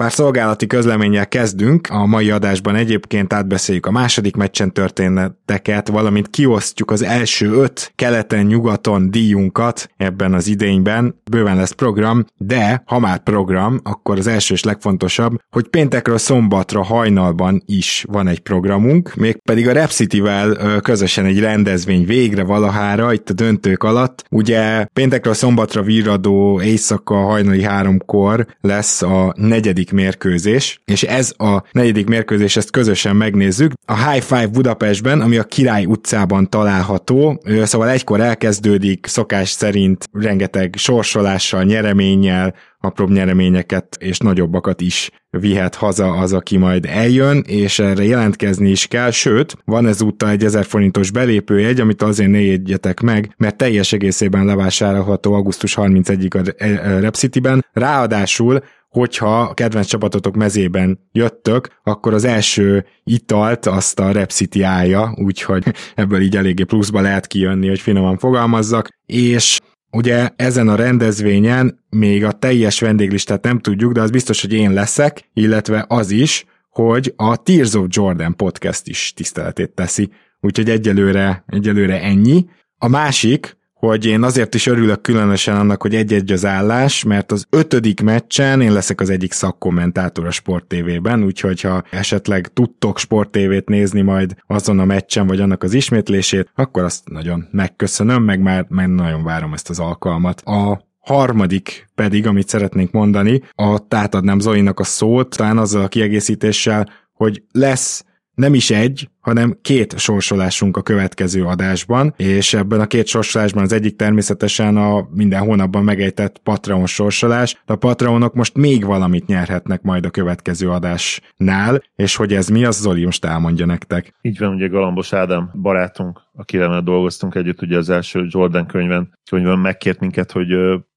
Pár szolgálati közleménnyel kezdünk. A mai adásban egyébként átbeszéljük a második meccsen történeteket, valamint kiosztjuk az első öt keleten-nyugaton díjunkat ebben az idényben. Bőven lesz program, de ha már program, akkor az első és legfontosabb, hogy péntekről szombatra hajnalban is van egy programunk, mégpedig a Rep City-vel közösen egy rendezvény végre valahára, itt a döntők alatt. Ugye péntekről szombatra virradó éjszaka hajnali háromkor lesz a negyedik mérkőzés, és ez a negyedik mérkőzés, ezt közösen megnézzük. A High Five Budapestben, ami a Király utcában található, szóval egykor elkezdődik, szokás szerint rengeteg sorsolással, nyereménnyel, apróbb nyereményeket és nagyobbakat is vihet haza az, aki majd eljön, és erre jelentkezni is kell, sőt, van ezúttal egy 1000 forintos belépőjegy, amit azért ne jegyetek meg, mert teljes egészében levásárolható augusztus 31-ig a Rep City-ben, ráadásul hogyha a kedvenc csapatotok mezében jöttök, akkor az első italt azt a Rep City állja, úgyhogy ebből így eléggé pluszba lehet kijönni, hogy finoman fogalmazzak, és Ugye ezen a rendezvényen még a teljes vendéglistát nem tudjuk, de az biztos, hogy én leszek, illetve az is, hogy a Tears of Jordan podcast is tiszteletét teszi. Úgyhogy egyelőre, egyelőre ennyi. A másik, hogy én azért is örülök különösen annak, hogy egy-egy az állás, mert az ötödik meccsen én leszek az egyik szakkommentátor a Sport TV-ben, úgyhogy ha esetleg tudtok Sport TV-t nézni majd azon a meccsen, vagy annak az ismétlését, akkor azt nagyon megköszönöm, meg már, már nagyon várom ezt az alkalmat. A harmadik pedig, amit szeretnénk mondani, a tátadnám Zolinak a szót, talán azzal a kiegészítéssel, hogy lesz nem is egy, hanem két sorsolásunk a következő adásban, és ebben a két sorsolásban az egyik természetesen a minden hónapban megejtett Patreon sorsolás, de a Patreonok most még valamit nyerhetnek majd a következő adásnál, és hogy ez mi, az Zoli most elmondja nektek. Így van, ugye Galambos Ádám barátunk, akivel dolgoztunk együtt, ugye az első Jordan könyven, könyven megkért minket, hogy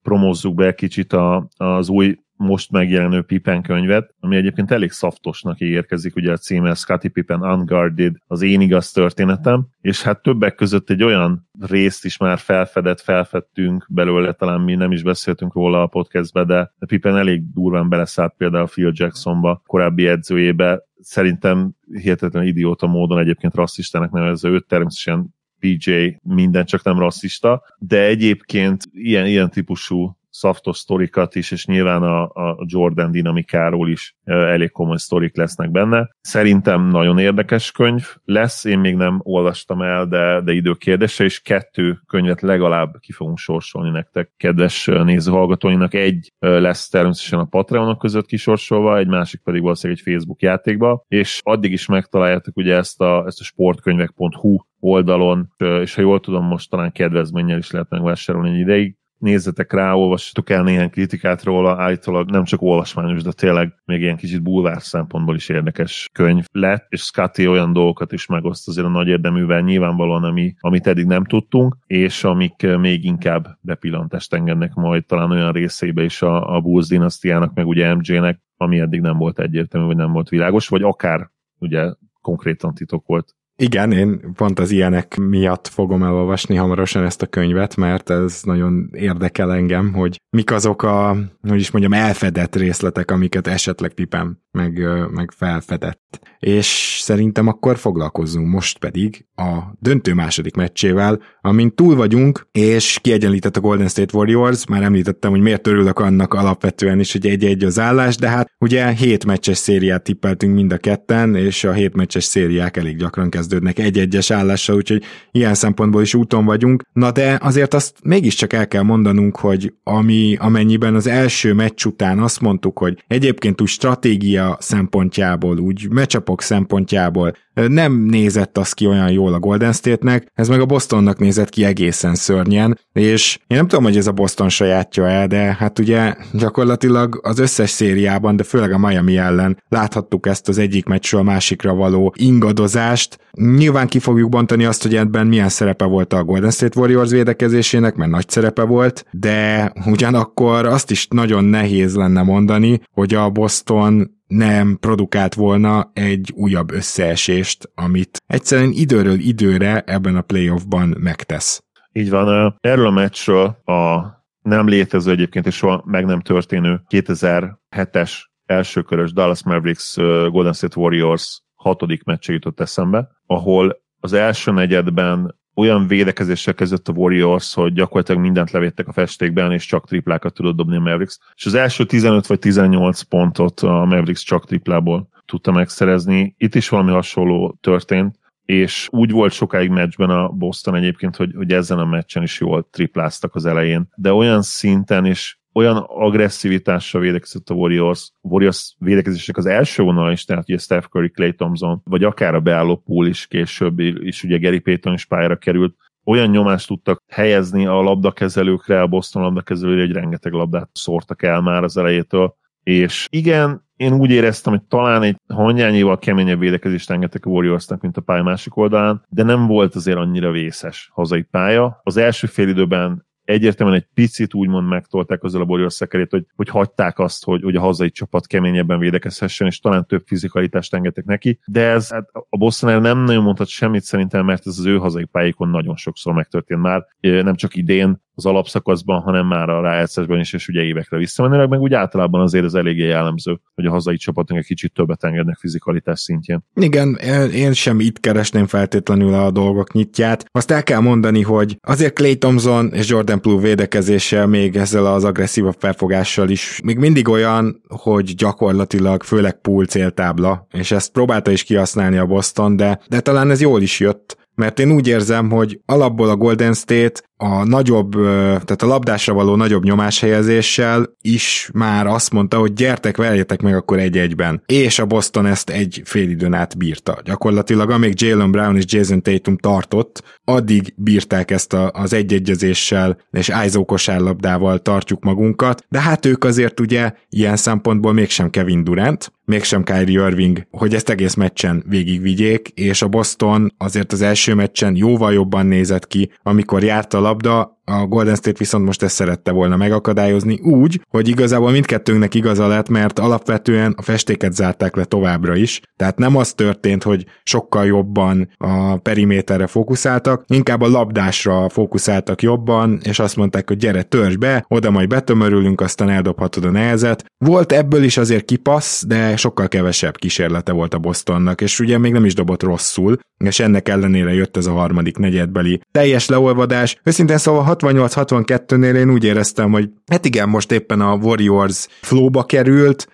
promózzuk be kicsit a, az új most megjelenő Pippen könyvet, ami egyébként elég szaftosnak érkezik, ugye a címe Scottie Pippen Unguarded, az én igaz történetem, és hát többek között egy olyan részt is már felfedett, felfedtünk belőle, talán mi nem is beszéltünk róla a podcastbe, de Pippen elég durván beleszállt például Phil Jacksonba, korábbi edzőjébe, szerintem hihetetlen idióta módon egyébként rasszistának nevező őt, természetesen PJ minden, csak nem rasszista, de egyébként ilyen, ilyen típusú szaftos sztorikat is, és nyilván a, a Jordan dinamikáról is elég komoly sztorik lesznek benne. Szerintem nagyon érdekes könyv lesz, én még nem olvastam el, de, de időkérdése, és kettő könyvet legalább ki fogunk sorsolni nektek, kedves nézőhallgatóinak. Egy lesz természetesen a Patreonok között kisorsolva, egy másik pedig valószínűleg egy Facebook játékba, és addig is megtaláljátok ugye ezt a, ezt a sportkönyvek.hu oldalon, és ha jól tudom, most talán kedvezménnyel is lehet megvásárolni egy ideig, nézzetek rá, olvassatok el néhány kritikát róla, állítólag nem csak olvasmányos, de tényleg még ilyen kicsit bulvár szempontból is érdekes könyv lett, és Scotty olyan dolgokat is megoszt azért a nagy érdeművel nyilvánvalóan, ami, amit eddig nem tudtunk, és amik még inkább bepillantást engednek majd talán olyan részeibe is a, a Bulls dinasztiának, meg ugye MJ-nek, ami eddig nem volt egyértelmű, vagy nem volt világos, vagy akár ugye konkrétan titok volt igen, én pont az ilyenek miatt fogom elolvasni hamarosan ezt a könyvet, mert ez nagyon érdekel engem, hogy mik azok a, hogy is mondjam, elfedett részletek, amiket esetleg Pipem meg, meg felfedett. És szerintem akkor foglalkozzunk most pedig a döntő második meccsével, amin túl vagyunk, és kiegyenlített a Golden State Warriors, már említettem, hogy miért örülök annak alapvetően is, hogy egy-egy az állás, de hát ugye hét meccses szériát tippeltünk mind a ketten, és a hét meccses szériák elég gyakran kezdődnek egy-egyes állással, úgyhogy ilyen szempontból is úton vagyunk. Na de azért azt mégiscsak el kell mondanunk, hogy ami, amennyiben az első meccs után azt mondtuk, hogy egyébként úgy stratégia szempontjából, úgy meccsapok szempontjából nem nézett az ki olyan jól a Golden State-nek, ez meg a Bostonnak nézett ki egészen szörnyen, és én nem tudom, hogy ez a Boston sajátja el, de hát ugye gyakorlatilag az összes szériában, de főleg a Miami ellen láthattuk ezt az egyik meccsről a másikra való ingadozást. Nyilván ki fogjuk bontani azt, hogy ebben milyen szerepe volt a Golden State Warriors védekezésének, mert nagy szerepe volt, de ugyanakkor azt is nagyon nehéz lenne mondani, hogy a Boston nem produkált volna egy újabb összeesést, amit egyszerűen időről időre ebben a playoffban megtesz. Így van. Erről a meccsről a nem létező egyébként és soha meg nem történő 2007-es elsőkörös Dallas Mavericks Golden State Warriors hatodik meccse jutott eszembe, ahol az első negyedben olyan védekezéssel kezdett a Warriors, hogy gyakorlatilag mindent levédtek a festékben, és csak triplákat tudott dobni a Mavericks. És az első 15 vagy 18 pontot a Mavericks csak triplából tudta megszerezni. Itt is valami hasonló történt, és úgy volt sokáig meccsben a Boston egyébként, hogy, hogy ezen a meccsen is jól tripláztak az elején, de olyan szinten, és olyan agresszivitással védekezett a Warriors, Warriors védekezések az első vonal is, tehát ugye Steph Curry, Clay Thompson, vagy akár a beálló pool is később, is ugye Gary Payton is pályára került, olyan nyomást tudtak helyezni a labdakezelőkre, a Boston labdakezelőre, hogy rengeteg labdát szórtak el már az elejétől, és igen, én úgy éreztem, hogy talán egy hangyányival keményebb védekezést engedtek a Warriorsnak, mint a pálya másik oldalán, de nem volt azért annyira vészes hazai pálya. Az első fél időben egyértelműen egy picit úgymond megtolták azzal a Warriors szekerét, hogy, hogy hagyták azt, hogy, hogy a hazai csapat keményebben védekezhessen, és talán több fizikalitást engedtek neki, de ez hát a Boston nem nagyon mondhat semmit szerintem, mert ez az ő hazai pályáikon nagyon sokszor megtörtént már, nem csak idén, az alapszakaszban, hanem már a rájátszásban is, és ugye évekre visszamenőleg, meg úgy általában azért az eléggé jellemző, hogy a hazai csapatnak egy kicsit többet engednek fizikalitás szintjén. Igen, én sem itt keresném feltétlenül a dolgok nyitját. Azt el kell mondani, hogy azért Clay Thompson és Jordan Poole védekezése még ezzel az agresszívabb felfogással is még mindig olyan, hogy gyakorlatilag főleg Poole céltábla, és ezt próbálta is kihasználni a Boston, de, de talán ez jól is jött, mert én úgy érzem, hogy alapból a Golden State a nagyobb, tehát a labdásra való nagyobb nyomáshelyezéssel is már azt mondta, hogy gyertek, verjetek meg akkor egy-egyben. És a Boston ezt egy fél időn át bírta. Gyakorlatilag amíg Jalen Brown és Jason Tatum tartott, addig bírták ezt a, az egyegyezéssel és ISO kosárlabdával tartjuk magunkat, de hát ők azért ugye ilyen szempontból mégsem Kevin Durant, mégsem Kyrie Irving, hogy ezt egész meccsen végigvigyék, és a Boston azért az első meccsen jóval jobban nézett ki, amikor járt a labda, a Golden State viszont most ezt szerette volna megakadályozni úgy, hogy igazából mindkettőnknek igaza lett, mert alapvetően a festéket zárták le továbbra is. Tehát nem az történt, hogy sokkal jobban a periméterre fókuszáltak, inkább a labdásra fókuszáltak jobban, és azt mondták, hogy gyere, törzs be, oda majd betömörülünk, aztán eldobhatod a nehezet. Volt ebből is azért kipassz, de sokkal kevesebb kísérlete volt a Bostonnak, és ugye még nem is dobott rosszul, és ennek ellenére jött ez a harmadik negyedbeli teljes leolvadás. Őszintén szóval 68-62-nél én úgy éreztem, hogy hát igen, most éppen a Warriors flóba került,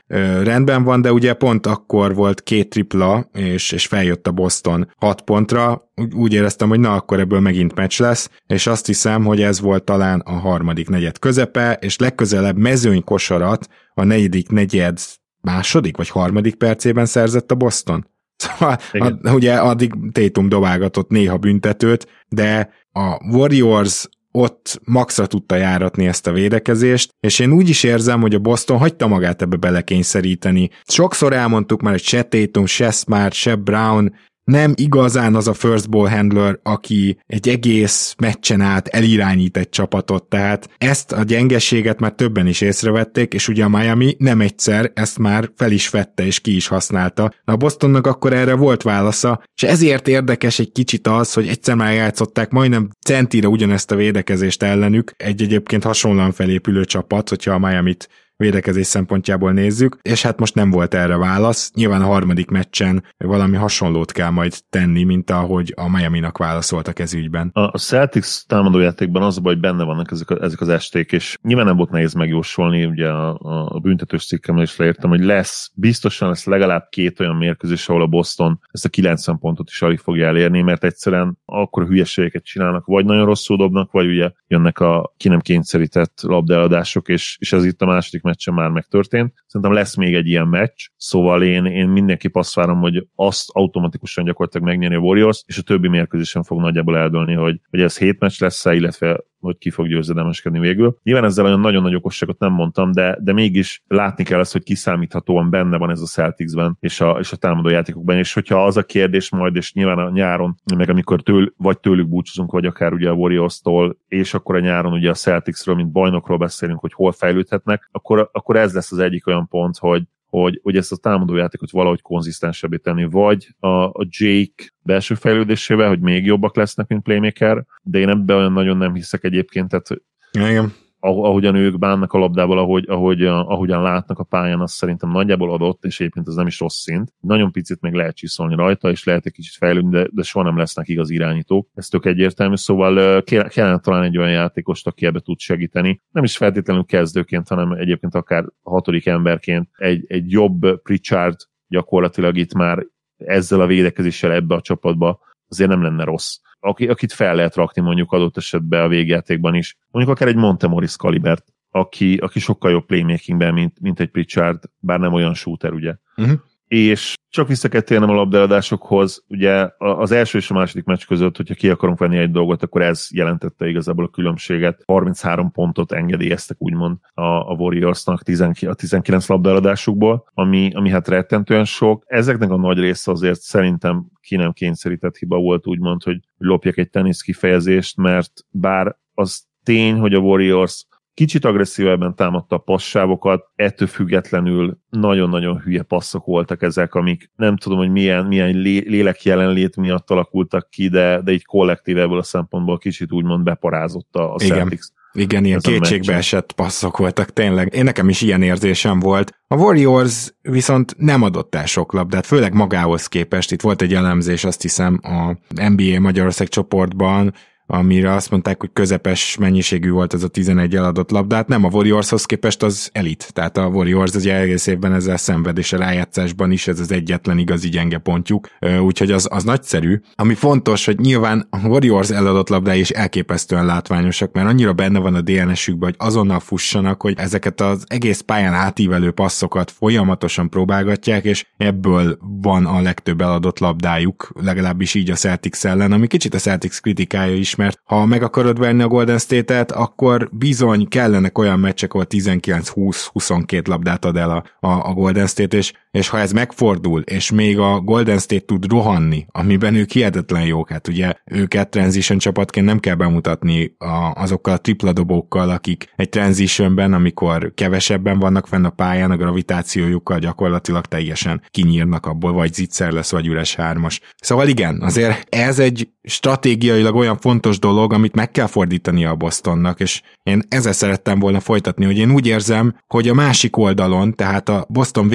rendben van, de ugye pont akkor volt két tripla, és, és feljött a Boston 6 pontra, úgy, éreztem, hogy na akkor ebből megint meccs lesz, és azt hiszem, hogy ez volt talán a harmadik negyed közepe, és legközelebb mezőny kosarat a negyedik negyed második vagy harmadik percében szerzett a Boston. Szóval a, ugye addig Tatum dobálgatott néha büntetőt, de a Warriors ott maxra tudta járatni ezt a védekezést, és én úgy is érzem, hogy a Boston hagyta magát ebbe belekényszeríteni. Sokszor elmondtuk már, hogy se Tatum, se Smart, se Brown nem igazán az a first ball handler, aki egy egész meccsen át elirányít egy csapatot, tehát ezt a gyengeséget már többen is észrevették, és ugye a Miami nem egyszer ezt már fel is vette és ki is használta. Na a Bostonnak akkor erre volt válasza, és ezért érdekes egy kicsit az, hogy egyszer már játszották majdnem centire ugyanezt a védekezést ellenük, egy egyébként hasonlóan felépülő csapat, hogyha a Miami-t védekezés szempontjából nézzük, és hát most nem volt erre válasz. Nyilván a harmadik meccsen valami hasonlót kell majd tenni, mint ahogy a Miami-nak válaszoltak ez ügyben. A Celtics támadójátékban az a baj, hogy benne vannak ezek, a, ezek az esték, és nyilván nem volt nehéz megjósolni, ugye a, a büntetős cikkemben is leírtam, hogy lesz, biztosan lesz legalább két olyan mérkőzés, ahol a Boston ezt a 90 pontot is alig fogja elérni, mert egyszerűen akkor hülyeségeket csinálnak, vagy nagyon rosszul dobnak, vagy ugye jönnek a ki nem kényszerített labdeladások, és, és ez itt a második meccsen már megtörtént. Szerintem lesz még egy ilyen meccs, szóval én, én mindenki azt várom, hogy azt automatikusan gyakorlatilag megnyerni a Warriors, és a többi mérkőzésen fog nagyjából eldőlni, hogy, hogy ez hét meccs lesz illetve hogy ki fog győzedelmeskedni végül. Nyilván ezzel olyan nagyon nagy okosságot nem mondtam, de, de mégis látni kell azt, hogy kiszámíthatóan benne van ez a Celticsben és a, és a támadó játékokban, és hogyha az a kérdés majd, és nyilván a nyáron, meg amikor től, vagy tőlük búcsúzunk, vagy akár ugye a Warriors-tól, és akkor a nyáron ugye a Celticsről, mint bajnokról beszélünk, hogy hol fejlődhetnek, akkor, akkor ez lesz az egyik olyan pont, hogy, hogy, hogy ezt a támadójátékot valahogy konzisztensebbé tenni, vagy a, a Jake belső fejlődésével, hogy még jobbak lesznek, mint playmaker, de én ebben olyan nagyon nem hiszek egyébként, tehát Igen ahogyan ők bánnak a labdával, ahogy, ahogy, ahogyan látnak a pályán, az szerintem nagyjából adott, és egyébként ez nem is rossz szint. Nagyon picit még lehet csiszolni rajta, és lehet egy kicsit fejlődni, de, de soha nem lesznek igaz irányítók. Ez tök egyértelmű, szóval kellene talán egy olyan játékost, aki ebbe tud segíteni. Nem is feltétlenül kezdőként, hanem egyébként akár hatodik emberként egy, egy jobb Pritchard gyakorlatilag itt már ezzel a védekezéssel ebbe a csapatba azért nem lenne rossz akit fel lehet rakni mondjuk adott esetben a végjátékban is. Mondjuk akár egy Montemoris kalibert, aki, aki sokkal jobb playmakingben, mint, mint egy Pritchard, bár nem olyan shooter, ugye. Uh-huh és csak vissza kell térnem a labdaadásokhoz, ugye az első és a második meccs között, hogyha ki akarunk venni egy dolgot, akkor ez jelentette igazából a különbséget. 33 pontot engedélyeztek úgymond a, a Warriorsnak a 19 labdaadásukból, ami, ami hát rettentően sok. Ezeknek a nagy része azért szerintem ki nem kényszerített hiba volt úgymond, hogy lopjak egy tenisz kifejezést, mert bár az tény, hogy a Warriors kicsit agresszívebben támadta a passávokat, ettől függetlenül nagyon-nagyon hülye passzok voltak ezek, amik nem tudom, hogy milyen, milyen lélek jelenlét miatt alakultak ki, de, de így kollektív ebből a szempontból kicsit úgymond beparázott a, a Igen. Celtics. Igen, ilyen kétségbe esett passzok voltak, tényleg. Én nekem is ilyen érzésem volt. A Warriors viszont nem adott el sok labdát, főleg magához képest. Itt volt egy elemzés, azt hiszem, a NBA Magyarország csoportban, amire azt mondták, hogy közepes mennyiségű volt ez a 11 eladott labdát, nem a Warriorshoz képest az elit, tehát a Warriors az egész évben ezzel szenved, és a rájátszásban is ez az egyetlen igazi gyenge pontjuk, úgyhogy az, az nagyszerű. Ami fontos, hogy nyilván a Warriors eladott labdái is elképesztően látványosak, mert annyira benne van a DNS-ükben, hogy azonnal fussanak, hogy ezeket az egész pályán átívelő passzokat folyamatosan próbálgatják, és ebből van a legtöbb eladott labdájuk, legalábbis így a Celtics ellen, ami kicsit a Celtics kritikája is, mert ha meg akarod venni a Golden State-et, akkor bizony kellenek olyan meccsek, ahol 19-20-22 labdát ad el a, a, a Golden State, és, és ha ez megfordul, és még a Golden State tud rohanni, amiben ők hihetetlen jók, hát ugye őket transition csapatként nem kell bemutatni a, azokkal a tripla dobókkal, akik egy transitionben, amikor kevesebben vannak fenn a pályán, a gravitációjukkal gyakorlatilag teljesen kinyírnak abból, vagy zicser lesz, vagy üres hármas. Szóval igen, azért ez egy stratégiailag olyan fontos dolog, amit meg kell fordítani a Bostonnak, és én ezzel szerettem volna folytatni, hogy én úgy érzem, hogy a másik oldalon, tehát a Boston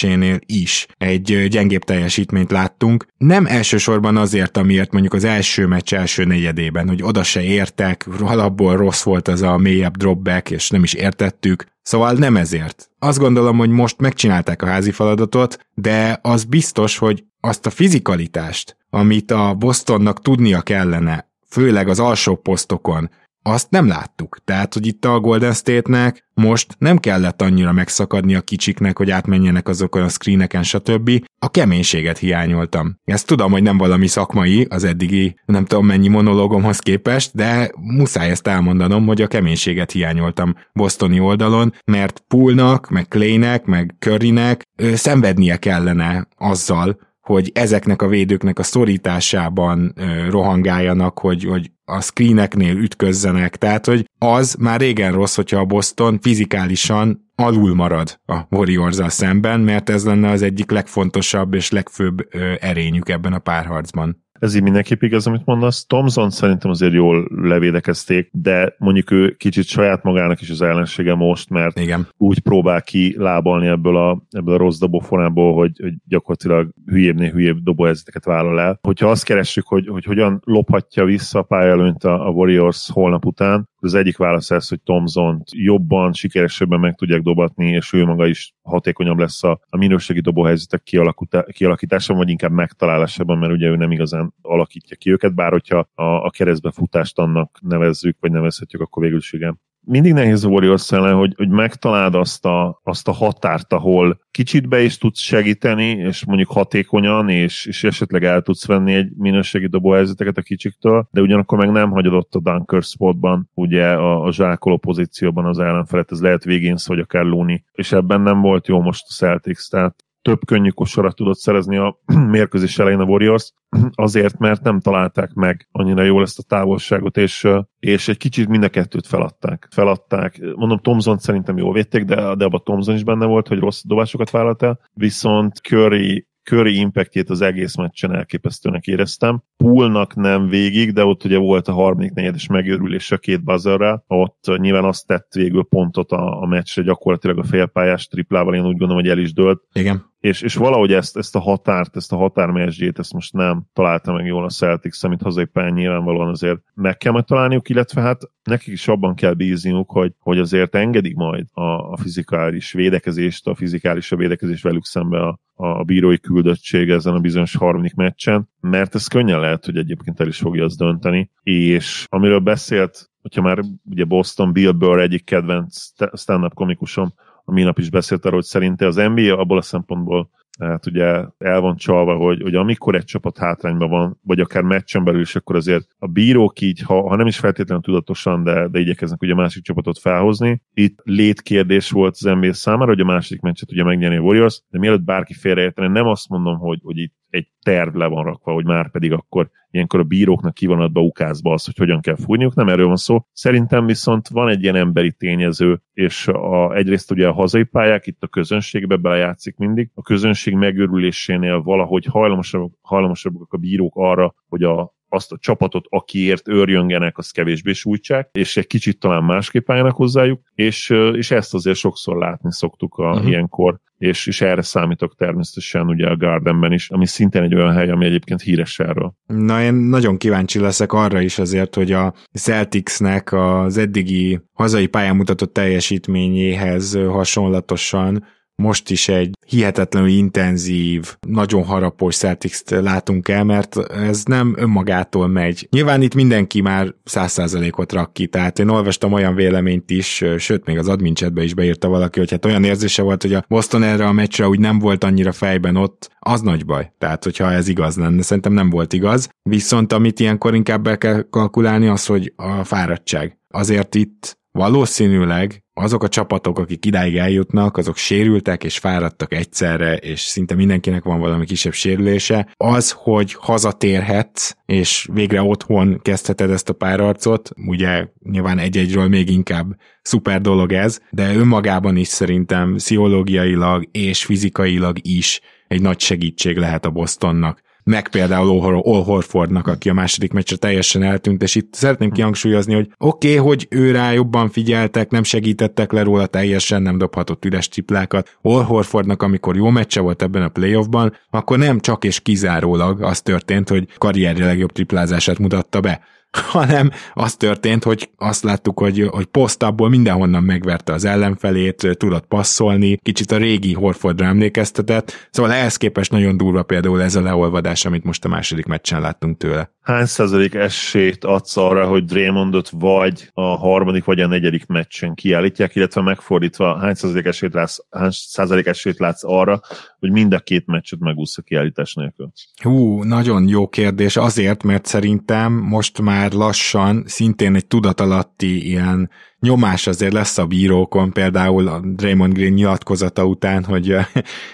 védekezésénél is egy gyengébb teljesítményt láttunk. Nem elsősorban azért, amiért mondjuk az első meccs első negyedében, hogy oda se értek, alapból rossz volt az a mélyebb dropback, és nem is értettük, Szóval nem ezért. Azt gondolom, hogy most megcsinálták a házi feladatot, de az biztos, hogy azt a fizikalitást, amit a Bostonnak tudnia kellene, főleg az alsó posztokon, azt nem láttuk. Tehát, hogy itt a Golden State-nek most nem kellett annyira megszakadni a kicsiknek, hogy átmenjenek azokon a screeneken, stb. A keménységet hiányoltam. Ezt tudom, hogy nem valami szakmai az eddigi, nem tudom mennyi monológomhoz képest, de muszáj ezt elmondanom, hogy a keménységet hiányoltam Bostoni oldalon, mert Poolnak, meg Claynek, meg Currynek szenvednie kellene azzal, hogy ezeknek a védőknek a szorításában rohangáljanak, hogy, hogy a screeneknél ütközzenek, tehát hogy az már régen rossz, hogyha a Boston fizikálisan alul marad a warriors szemben, mert ez lenne az egyik legfontosabb és legfőbb erényük ebben a párharcban. Ez így mindenképp igaz, amit mondasz. Thompson szerintem azért jól levédekezték, de mondjuk ő kicsit saját magának is az ellensége most, mert Igen. úgy próbál ki lábalni ebből a, ebből a rossz dobóformából, hogy, hogy gyakorlatilag hülyébbnél hülyébb dobóhelyzeteket vállal el. Hogyha azt keressük, hogy, hogy hogyan lophatja vissza a pályelőnt a, a Warriors holnap után, az egyik válasz ez, hogy Tomzont jobban, sikeresebben meg tudják dobatni, és ő maga is hatékonyabb lesz a, a minőségi dobóhelyzetek kialakításában, vagy inkább megtalálásában, mert ugye ő nem igazán alakítja ki őket, bár hogyha a, a keresztbe futást annak nevezzük, vagy nevezhetjük, akkor végül is igen mindig nehéz Warriors ellen, hogy, hogy megtaláld azt a, azt a határt, ahol kicsit be is tudsz segíteni, és mondjuk hatékonyan, és, és esetleg el tudsz venni egy minőségi dobóhelyzeteket a kicsiktől, de ugyanakkor meg nem hagyod ott a dunker spotban, ugye a, a zsákoló pozícióban az ellenfelet, ez lehet végén vagy akár Looney, és ebben nem volt jó most a Celtics, tehát több könnyű kosarat tudott szerezni a mérkőzés elején a Warriors, azért, mert nem találták meg annyira jól ezt a távolságot, és, és egy kicsit mind a kettőt feladták. Feladták. Mondom, Tomzon szerintem jól védték, de, de abban Tomzon is benne volt, hogy rossz dobásokat vállalt el, viszont Curry Curry impactjét az egész meccsen elképesztőnek éreztem. Poolnak nem végig, de ott ugye volt a harmadik negyedes megőrülés a két buzzerrel, ott nyilván azt tett végül pontot a, a meccsre gyakorlatilag a félpályás triplával, én úgy gondolom, hogy el is dőlt. Igen és, és valahogy ezt, ezt a határt, ezt a határmesdjét, ezt most nem találta meg jól a Celtics, amit hazai pályán nyilvánvalóan azért meg kell majd találniuk, illetve hát nekik is abban kell bízniuk, hogy, hogy azért engedik majd a, a fizikális védekezést, a fizikális a védekezést velük szembe a, a bírói küldöttség ezen a bizonyos harmadik meccsen, mert ez könnyen lehet, hogy egyébként el is fogja azt dönteni, és amiről beszélt, hogyha már ugye Boston Bill Burr egyik kedvenc stand-up komikusom, a minap is beszélt arról, hogy szerinte az NBA abból a szempontból hát ugye el van csalva, hogy, hogy amikor egy csapat hátrányban van, vagy akár meccsen belül is, akkor azért a bírók így, ha, ha nem is feltétlenül tudatosan, de, de igyekeznek ugye a másik csapatot felhozni. Itt létkérdés volt az NBA számára, hogy a másik meccset ugye megnyerni a Warriors, de mielőtt bárki félreértene, nem azt mondom, hogy, hogy itt egy terv le van rakva, hogy már pedig akkor ilyenkor a bíróknak ki van ukázba az, hogy hogyan kell fújniuk, nem erről van szó. Szerintem viszont van egy ilyen emberi tényező, és a, egyrészt ugye a hazai pályák itt a közönségbe belejátszik mindig. A közönség megőrülésénél valahogy hajlamosabbak, hajlamosabbak a bírók arra, hogy a, azt a csapatot, akiért őrjöngenek, azt kevésbé sújtsák, és egy kicsit talán másképp álljanak hozzájuk, és, és ezt azért sokszor látni szoktuk a uh-huh. ilyenkor, és, és erre számítok természetesen ugye a Gardenben is, ami szintén egy olyan hely, ami egyébként híres erről. Na én nagyon kíváncsi leszek arra is azért, hogy a Celticsnek az eddigi hazai pályán mutatott teljesítményéhez hasonlatosan most is egy hihetetlenül intenzív, nagyon harapós celtics látunk el, mert ez nem önmagától megy. Nyilván itt mindenki már száz százalékot rak ki, tehát én olvastam olyan véleményt is, sőt, még az admin chatbe is beírta valaki, hogy hát olyan érzése volt, hogy a Boston erre a meccsre úgy nem volt annyira fejben ott, az nagy baj. Tehát, hogyha ez igaz lenne, szerintem nem volt igaz. Viszont amit ilyenkor inkább be kell kalkulálni, az, hogy a fáradtság. Azért itt valószínűleg azok a csapatok, akik idáig eljutnak, azok sérültek és fáradtak egyszerre, és szinte mindenkinek van valami kisebb sérülése. Az, hogy hazatérhetsz, és végre otthon kezdheted ezt a párarcot, ugye nyilván egy-egyről még inkább szuper dolog ez, de önmagában is szerintem pszichológiailag és fizikailag is egy nagy segítség lehet a Bostonnak meg például All Horfordnak, aki a második meccsre teljesen eltűnt, és itt szeretném kihangsúlyozni, hogy oké, okay, hogy ő rá jobban figyeltek, nem segítettek le róla teljesen, nem dobhatott üres triplákat. All Horfordnak, amikor jó meccse volt ebben a playoffban, akkor nem csak és kizárólag az történt, hogy karrierje legjobb triplázását mutatta be, hanem az történt, hogy azt láttuk, hogy, hogy posztabból mindenhonnan megverte az ellenfelét, tudott passzolni, kicsit a régi Horfordra emlékeztetett, szóval ehhez képest nagyon durva például ez a leolvadás, amit most a második meccsen láttunk tőle. Hány százalék esélyt adsz arra, hogy Draymondot vagy a harmadik, vagy a negyedik meccsen kiállítják, illetve megfordítva hány százalék esélyt látsz, hány százalék esélyt látsz arra, hogy mind a két meccset megúsz a kiállítás nélkül? Hú, nagyon jó kérdés, azért, mert szerintem most már lassan szintén egy tudatalatti ilyen nyomás azért lesz a bírókon, például a Draymond Green nyilatkozata után, hogy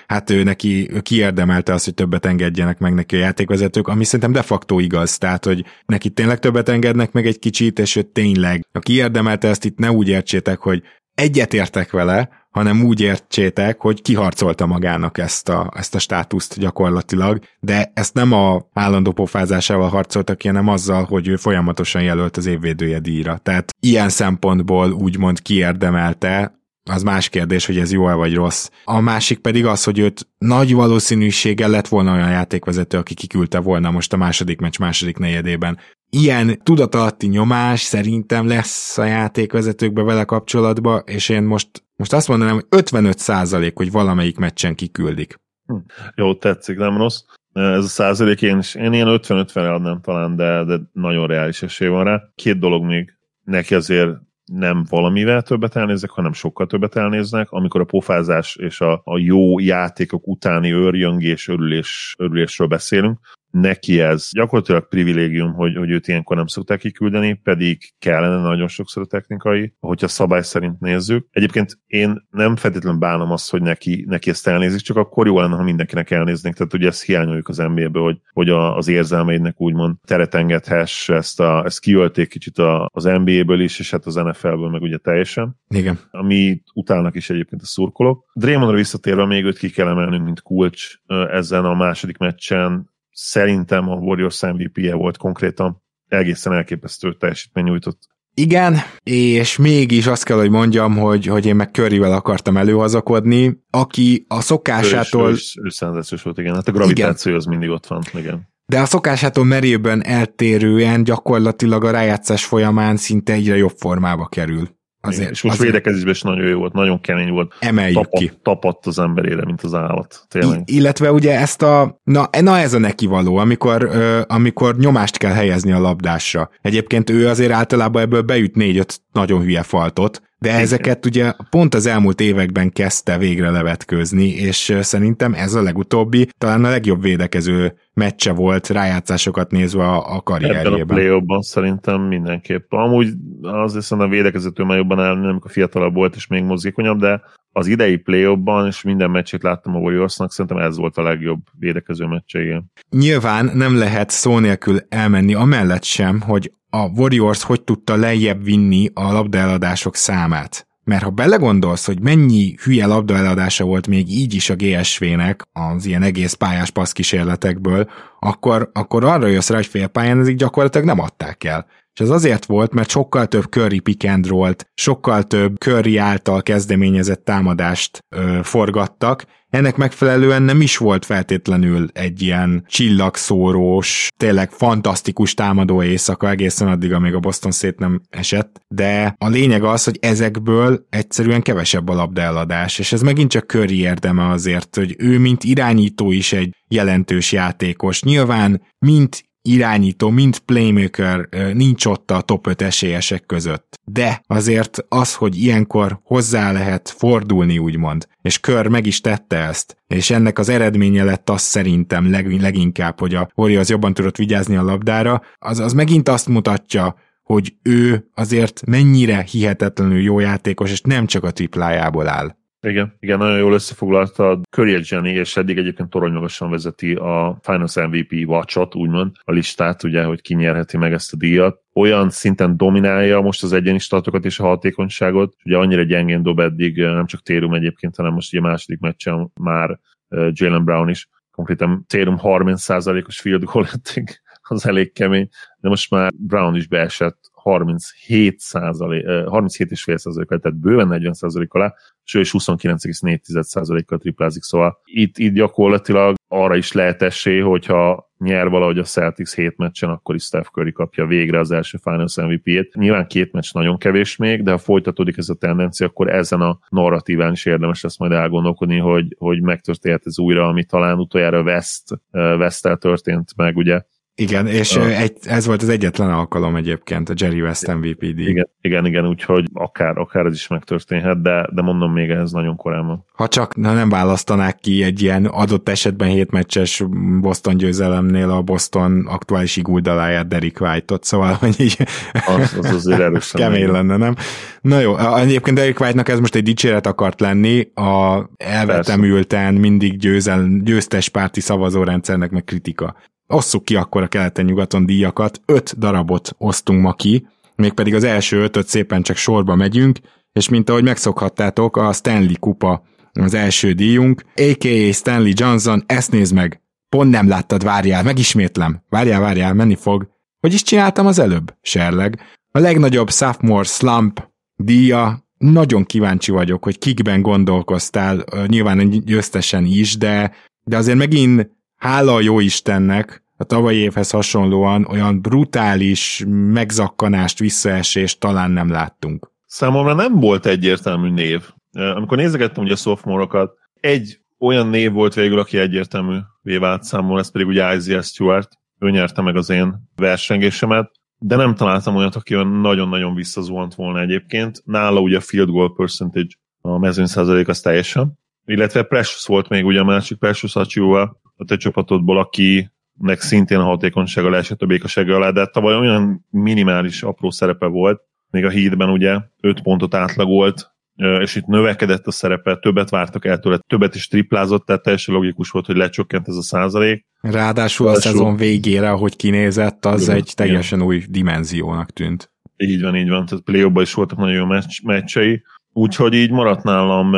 hát ő neki ő kiérdemelte azt, hogy többet engedjenek meg neki a játékvezetők, ami szerintem de facto igaz, tehát hogy neki tényleg többet engednek meg egy kicsit, és ő tényleg, a kiérdemelte ezt itt ne úgy értsétek, hogy egyetértek vele, hanem úgy értsétek, hogy kiharcolta magának ezt a, ezt a státuszt gyakorlatilag, de ezt nem a állandó pofázásával harcolta ki, hanem azzal, hogy ő folyamatosan jelölt az évvédője díjra. Tehát ilyen szempontból úgymond kiérdemelte, az más kérdés, hogy ez jó-e vagy rossz. A másik pedig az, hogy őt nagy valószínűséggel lett volna olyan játékvezető, aki kiküldte volna most a második meccs második negyedében. Ilyen tudatalatti nyomás szerintem lesz a játékvezetőkbe vele kapcsolatban, és én most, most azt mondanám, hogy 55 százalék, hogy valamelyik meccsen kiküldik. Hm. Jó, tetszik, nem rossz. Ez a százalék, én, is, én ilyen 50-50-re adnám talán, de, de nagyon reális esély van rá. Két dolog még neki azért nem valamivel többet elnéznek, hanem sokkal többet elnéznek, amikor a pofázás és a, a jó játékok utáni őrjöngés, örülés, örülésről beszélünk, neki ez gyakorlatilag privilégium, hogy, hogy őt ilyenkor nem szokták kiküldeni, pedig kellene nagyon sokszor a technikai, hogyha szabály szerint nézzük. Egyébként én nem feltétlenül bánom azt, hogy neki, neki ezt elnézik, csak akkor jó lenne, ha mindenkinek elnéznénk. Tehát ugye ezt hiányoljuk az NBA-ből, hogy, hogy a, az érzelmeidnek úgymond teret engedhess, ezt, a, ezt kiölték kicsit a, az NBA-ből is, és hát az NFL-ből meg ugye teljesen. Igen. Ami utálnak is egyébként a szurkolók. Draymondra visszatérve még őt ki kell emelnünk, mint kulcs ezen a második meccsen szerintem a Warriors MVP-je volt konkrétan. Egészen elképesztő teljesítmény nyújtott. Igen, és mégis azt kell, hogy mondjam, hogy, hogy én meg Curryvel akartam előhazakodni, aki a szokásától... Ő, is, ő, ő volt, igen. Hát a gravitáció igen. az mindig ott van, igen. De a szokásától merőben eltérően gyakorlatilag a rájátszás folyamán szinte egyre jobb formába kerül. Azért, és most azért... védekezésben is nagyon jó volt, nagyon kemény volt. Emeljük tapadt, ki. Tapadt az emberére, mint az állat. Tényleg. I- illetve ugye ezt a, na, na ez a neki való, amikor, ö, amikor nyomást kell helyezni a labdásra. Egyébként ő azért általában ebből beüt négy-öt nagyon hülye faltot, de ezeket ugye pont az elmúlt években kezdte végre levetkőzni, és szerintem ez a legutóbbi, talán a legjobb védekező meccse volt rájátszásokat nézve a, a karrierjében. Ebben a szerintem mindenképp. Amúgy azért szerintem a védekezőtől már jobban állni, amikor fiatalabb volt és még mozgékonyabb, de az idei play és minden meccsét láttam a Warriorsnak, szerintem ez volt a legjobb védekező meccse, igen. Nyilván nem lehet szó nélkül elmenni amellett sem, hogy a Warriors hogy tudta lejjebb vinni a labdaeladások számát. Mert ha belegondolsz, hogy mennyi hülye labdaeladása volt még így is a GSV-nek az ilyen egész pályás passzkísérletekből, akkor, akkor arra jössz rá, hogy félpályán ezek gyakorlatilag nem adták el. És ez azért volt, mert sokkal több Curry pick and roll-t, sokkal több Curry által kezdeményezett támadást ö, forgattak, ennek megfelelően nem is volt feltétlenül egy ilyen csillagszórós, tényleg fantasztikus támadó éjszaka egészen addig, amíg a Boston szét nem esett, de a lényeg az, hogy ezekből egyszerűen kevesebb a labdaeladás, és ez megint csak Curry érdeme azért, hogy ő mint irányító is egy jelentős játékos. Nyilván mint irányító, mint playmaker nincs ott a top 5 esélyesek között. De azért az, hogy ilyenkor hozzá lehet fordulni, úgymond, és Kör meg is tette ezt, és ennek az eredménye lett az szerintem leg, leginkább, hogy a Warriors jobban tudott vigyázni a labdára, az, az megint azt mutatja, hogy ő azért mennyire hihetetlenül jó játékos, és nem csak a triplájából áll. Igen, igen, nagyon jól összefoglalta a Curry Jenny, és eddig egyébként toronymagasan vezeti a Finals MVP watchot, úgymond, a listát, ugye, hogy ki nyerheti meg ezt a díjat. Olyan szinten dominálja most az egyéni statokat és a hatékonyságot, ugye annyira gyengén dob eddig, nem csak Térum egyébként, hanem most ugye második meccsen már Jalen Brown is, konkrétan Térum 30%-os field goal eddig, az elég kemény, de most már Brown is beesett 37 százalék, 37,5 százalékkal, tehát bőven 40 százalék alá, és is 29,4 százalékkal triplázik, szóval itt, itt gyakorlatilag arra is lehet esély, hogyha nyer valahogy a Celtics 7 meccsen, akkor is Steph Curry kapja végre az első Finals MVP-t. Nyilván két meccs nagyon kevés még, de ha folytatódik ez a tendencia, akkor ezen a narratíván is érdemes lesz majd elgondolkodni, hogy, hogy megtörténhet ez újra, ami talán utoljára West, West történt meg, ugye igen, és uh, egy, ez volt az egyetlen alkalom egyébként a Jerry West MVP-D. Igen, igen, igen, úgyhogy akár, akár ez is megtörténhet, de, de mondom még ez nagyon korán van. Ha csak ha nem választanák ki egy ilyen adott esetben hétmeccses Boston győzelemnél a Boston aktuális iguldaláját Derek White-ot, szóval hogy így az, az azért erősen. kemény lenne, nem? Na jó, egyébként Derek White-nak ez most egy dicséret akart lenni, a elvetemülten mindig győzel, győztes párti szavazórendszernek meg kritika osszuk ki akkor a keleten-nyugaton díjakat, öt darabot osztunk ma ki, mégpedig az első ötöt szépen csak sorba megyünk, és mint ahogy megszokhattátok, a Stanley kupa az első díjunk, a.k.a. Stanley Johnson, ezt nézd meg, pont nem láttad, várjál, megismétlem, várjál, várjál, menni fog. Hogy is csináltam az előbb? Serleg. A legnagyobb sophomore slump díja, nagyon kíváncsi vagyok, hogy kikben gondolkoztál, nyilván győztesen is, de, de azért megint hála a jó Istennek, a tavalyi évhez hasonlóan olyan brutális megzakkanást, visszaesést talán nem láttunk. Számomra nem volt egyértelmű név. Amikor nézegettem ugye a sophomore egy olyan név volt végül, aki egyértelmű vált számomra, ez pedig ugye Isaiah Stewart. Ő nyerte meg az én versengésemet, de nem találtam olyat, aki olyan nagyon-nagyon visszazuhant volna egyébként. Nála ugye a field goal percentage, a mezőny százalék az teljesen. Illetve Precious volt még ugye a másik Precious Achiuva a te csapatodból, aki meg szintén a hatékonysága leesett a békasága alá, de tavaly olyan minimális apró szerepe volt, még a hídben ugye 5 pontot átlagolt, és itt növekedett a szerepe, többet vártak el tőle, többet is triplázott, tehát teljesen logikus volt, hogy lecsökkent ez a százalék. Ráadásul a szezon végére, ahogy kinézett, az igen, egy teljesen igen. új dimenziónak tűnt. Így van, így van, tehát play is voltak nagyon jó meccs, meccsei, úgyhogy így maradt nálam.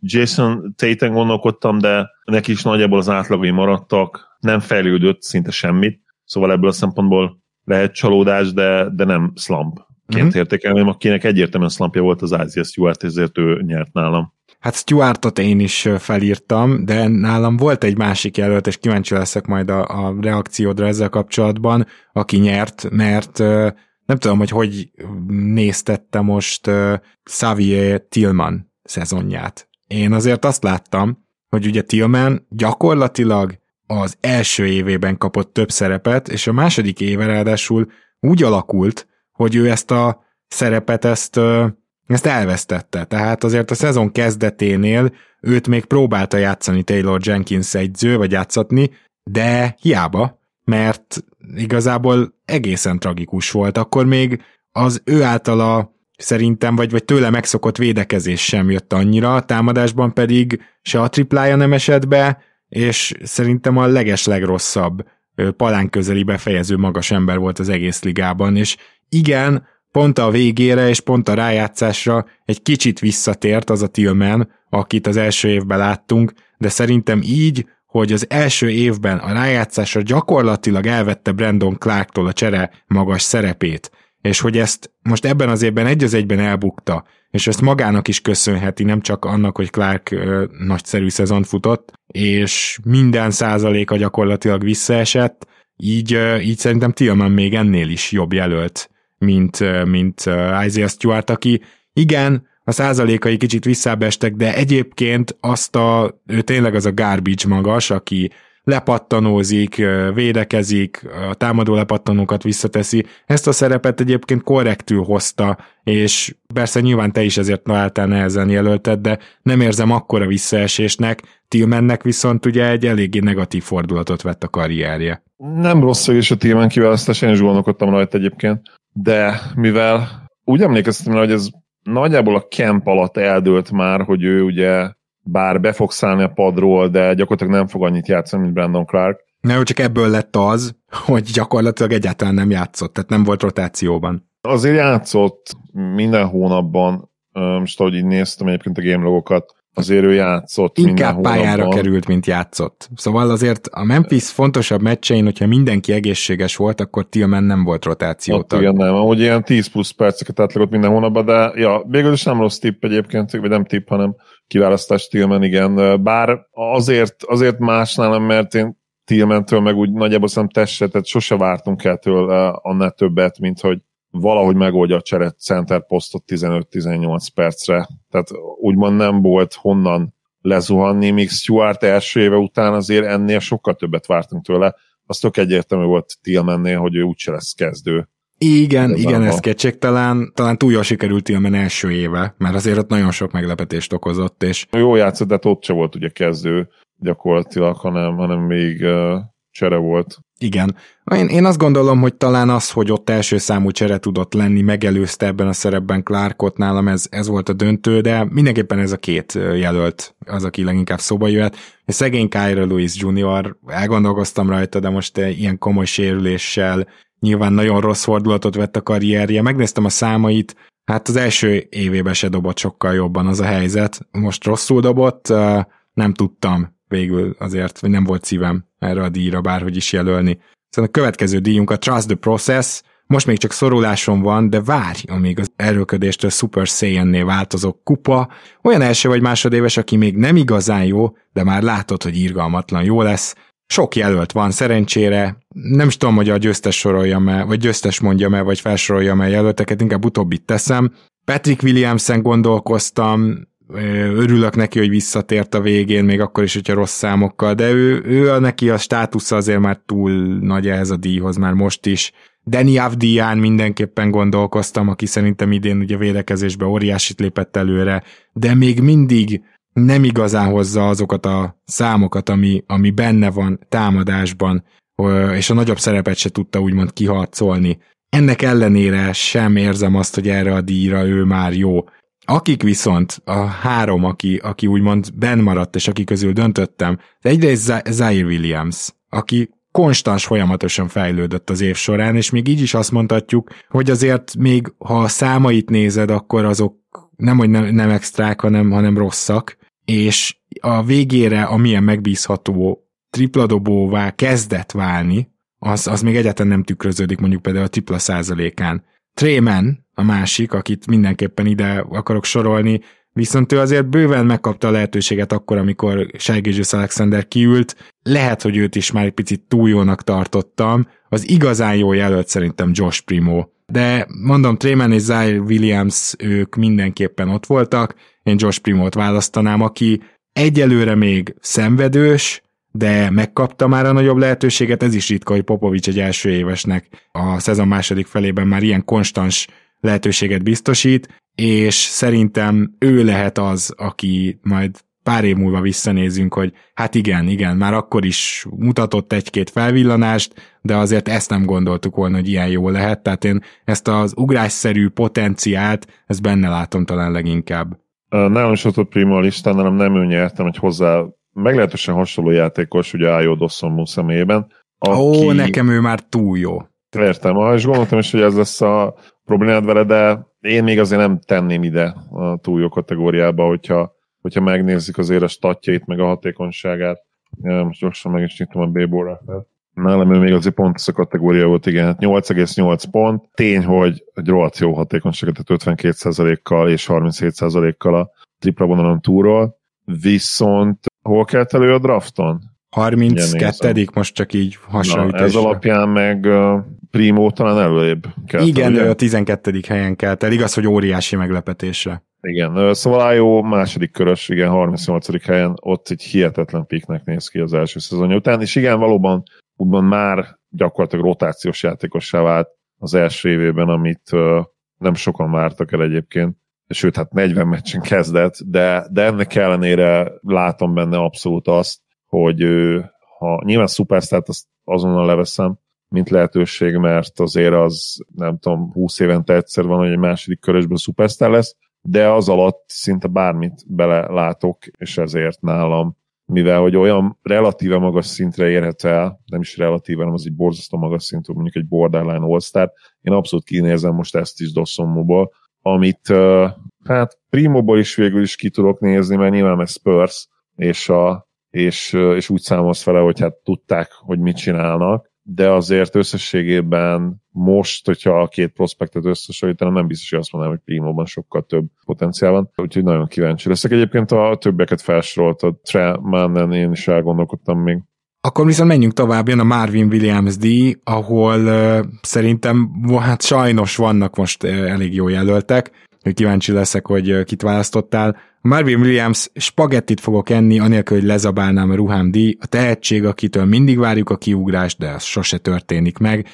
Jason Tatum gondolkodtam, de neki is nagyjából az átlagai maradtak, nem fejlődött szinte semmit, szóval ebből a szempontból lehet csalódás, de, de nem slump ként mm-hmm. értékelném, akinek egyértelműen slumpja volt az Ázia Stuart, ezért ő nyert nálam. Hát Stuartot én is felírtam, de nálam volt egy másik jelölt, és kíváncsi leszek majd a, a reakciódra ezzel kapcsolatban, aki nyert, mert nem tudom, hogy hogy néztette most uh, Xavier Tillman szezonját. Én azért azt láttam, hogy ugye Tillman gyakorlatilag az első évében kapott több szerepet, és a második éve ráadásul úgy alakult, hogy ő ezt a szerepet, ezt, ezt elvesztette. Tehát azért a szezon kezdeténél őt még próbálta játszani Taylor Jenkins egyző, vagy játszatni, de hiába, mert igazából egészen tragikus volt. Akkor még az ő általa szerintem, vagy, vagy tőle megszokott védekezés sem jött annyira, a támadásban pedig se a triplája nem esett be, és szerintem a leges legrosszabb palán közeli befejező magas ember volt az egész ligában, és igen, pont a végére és pont a rájátszásra egy kicsit visszatért az a Tillman, akit az első évben láttunk, de szerintem így, hogy az első évben a rájátszásra gyakorlatilag elvette Brandon Clarktól a csere magas szerepét, és hogy ezt most ebben az évben egy az egyben elbukta, és ezt magának is köszönheti, nem csak annak, hogy Clark ö, nagyszerű szezon futott, és minden százaléka gyakorlatilag visszaesett, így, ö, így szerintem Tillman még ennél is jobb jelölt mint, mint Isaiah Stewart, aki igen, a százalékai kicsit visszábestek, de egyébként azt a, ő tényleg az a garbage magas, aki lepattanózik, védekezik, a támadó lepattanókat visszateszi. Ezt a szerepet egyébként korrektül hozta, és persze nyilván te is ezért találtál nehezen jelölted, de nem érzem akkora visszaesésnek. Tillmannek viszont ugye egy eléggé negatív fordulatot vett a karrierje. Nem rossz és a Tillman kiválasztás, én is gondolkodtam rajta egyébként de mivel úgy emlékeztem hogy ez nagyjából a kemp alatt eldőlt már, hogy ő ugye bár be fog szállni a padról, de gyakorlatilag nem fog annyit játszani, mint Brandon Clark. Ne, csak ebből lett az, hogy gyakorlatilag egyáltalán nem játszott, tehát nem volt rotációban. Azért játszott minden hónapban, most ahogy így néztem egyébként a game logokat, azért ő játszott Inkább pályára hónapban. került, mint játszott. Szóval azért a Memphis fontosabb meccsein, hogyha mindenki egészséges volt, akkor Tillman nem volt rotációtag. Igen, nem, ahogy ilyen 10 plusz perceket átlagot minden hónapban, de ja, végül is nem rossz tipp egyébként, vagy nem tipp, hanem kiválasztás Tillman, igen. Bár azért, azért más nálam, mert én Tillmentől meg úgy nagyjából szerintem tesset, tehát sose vártunk el tőle annál többet, mint hogy valahogy megoldja a cseret center posztot 15-18 percre. Tehát úgymond nem volt honnan lezuhanni, míg Stuart első éve után azért ennél sokkal többet vártunk tőle. Az tök egyértelmű volt Tillmannél, hogy ő úgyse lesz kezdő. Igen, igen, ez talán, talán túl jól sikerült Tillman első éve, mert azért ott nagyon sok meglepetést okozott. És... Jó játszott, de ott se volt ugye kezdő gyakorlatilag, hanem, hanem még csere volt. Igen. Én, én azt gondolom, hogy talán az, hogy ott első számú csere tudott lenni, megelőzte ebben a szerepben Clarkot nálam, ez, ez volt a döntő, de mindenképpen ez a két jelölt az, aki leginkább szóba jöhet. A szegény Kyra Lewis Jr. elgondolkoztam rajta, de most ilyen komoly sérüléssel nyilván nagyon rossz fordulatot vett a karrierje. Megnéztem a számait, Hát az első évében se dobott sokkal jobban az a helyzet. Most rosszul dobott, nem tudtam végül azért, vagy nem volt szívem erre a díjra bárhogy is jelölni. Szóval a következő díjunk a Trust the Process, most még csak szoruláson van, de várj, amíg az erőködéstől Super Saiyan-nél változó kupa, olyan első vagy másodéves, aki még nem igazán jó, de már látod, hogy irgalmatlan jó lesz. Sok jelölt van szerencsére, nem is tudom, hogy a győztes soroljam el, vagy győztes mondjam el, vagy felsoroljam el jelölteket, inkább utóbbit teszem. Patrick Williamsen gondolkoztam, örülök neki, hogy visszatért a végén, még akkor is, hogyha rossz számokkal, de ő, ő a neki a státusza azért már túl nagy ehhez a díjhoz, már most is. Danny Avdián mindenképpen gondolkoztam, aki szerintem idén ugye védekezésbe óriásit lépett előre, de még mindig nem igazán hozza azokat a számokat, ami, ami benne van támadásban, és a nagyobb szerepet se tudta úgymond kiharcolni. Ennek ellenére sem érzem azt, hogy erre a díjra ő már jó. Akik viszont a három, aki, aki úgymond benn maradt, és aki közül döntöttem, egyrészt Zaire Williams, aki konstans folyamatosan fejlődött az év során, és még így is azt mondhatjuk, hogy azért még ha a számait nézed, akkor azok nem, hogy nem, nem extrák, hanem, hanem rosszak, és a végére, amilyen megbízható tripladobóvá kezdett válni, az, az még egyáltalán nem tükröződik mondjuk például a tripla százalékán. Trémen, a másik, akit mindenképpen ide akarok sorolni, viszont ő azért bőven megkapta a lehetőséget akkor, amikor Sajgézsősz Alexander kiült. Lehet, hogy őt is már egy picit túl jónak tartottam. Az igazán jó jelölt szerintem Josh Primo. De mondom, Trayman és Zaire Williams, ők mindenképpen ott voltak. Én Josh Primot választanám, aki egyelőre még szenvedős, de megkapta már a nagyobb lehetőséget, ez is ritka, hogy Popovics egy első évesnek a szezon második felében már ilyen konstans lehetőséget biztosít, és szerintem ő lehet az, aki majd pár év múlva visszanézünk, hogy hát igen, igen, már akkor is mutatott egy-két felvillanást, de azért ezt nem gondoltuk volna, hogy ilyen jó lehet, tehát én ezt az ugrásszerű potenciált, ezt benne látom talán leginkább. Nálam is ott a Primo a listán, hanem nem ő nyertem, hogy hozzá meglehetősen hasonló játékos, ugye Ájó Dosszon személyében. Aki... Ó, nekem ő már túl jó. Értem, és gondoltam is, hogy ez lesz a problémád vele, de én még azért nem tenném ide a túl jó kategóriába, hogyha, hogyha megnézzük azért a statjait, meg a hatékonyságát. Most gyorsan meg is nyitom a B-bóra. Nálam ő még azért pont ez a kategória volt, igen, hát 8,8 pont. Tény, hogy egy rohadt jó hatékonyságot, tehát 52%-kal és 37%-kal a tripla vonalon túról. Viszont hol kelt elő a drafton? 32 most csak így hasonlításra. Ez alapján meg uh, Primo talán előrébb kelt. Igen, ugye? a 12. helyen kelt el. Igaz, hogy óriási meglepetésre. Igen, szóval jó második körös, igen, 38. helyen, ott egy hihetetlen piknek néz ki az első szezonja után, és igen, valóban úgymond már gyakorlatilag rotációs játékossá vált az első évében, amit uh, nem sokan vártak el egyébként, sőt, hát 40 meccsen kezdett, de, de ennek ellenére látom benne abszolút azt, hogy ő, ha nyilván szupersztárt azt azonnal leveszem, mint lehetőség, mert azért az, nem tudom, 20 évente egyszer van, hogy egy második körösben szupersztár lesz, de az alatt szinte bármit belelátok, és ezért nálam, mivel hogy olyan relatíve magas szintre érhet el, nem is relatíve, hanem az egy borzasztó magas szintű, mondjuk egy borderline all én abszolút kinézem most ezt is Dossomóból, amit hát Primoból is végül is ki tudok nézni, mert nyilván ez Spurs, és, a, és, és úgy számolsz vele, hogy hát tudták, hogy mit csinálnak, de azért összességében most, hogyha a két prospektet összehasonlítanám, nem biztos, hogy azt mondanám, hogy Primóban sokkal több potenciál van, úgyhogy nagyon kíváncsi leszek. Egyébként a többeket felsoroltad, Tre Mannen én is elgondolkodtam még. Akkor viszont menjünk tovább, jön a Marvin Williams díj, ahol uh, szerintem hát sajnos vannak most uh, elég jó jelöltek, hogy kíváncsi leszek, hogy uh, kit választottál. Marvin Williams spagettit fogok enni, anélkül, hogy lezabálnám a ruhám díj. A tehetség, akitől mindig várjuk a kiugrást, de az sose történik meg.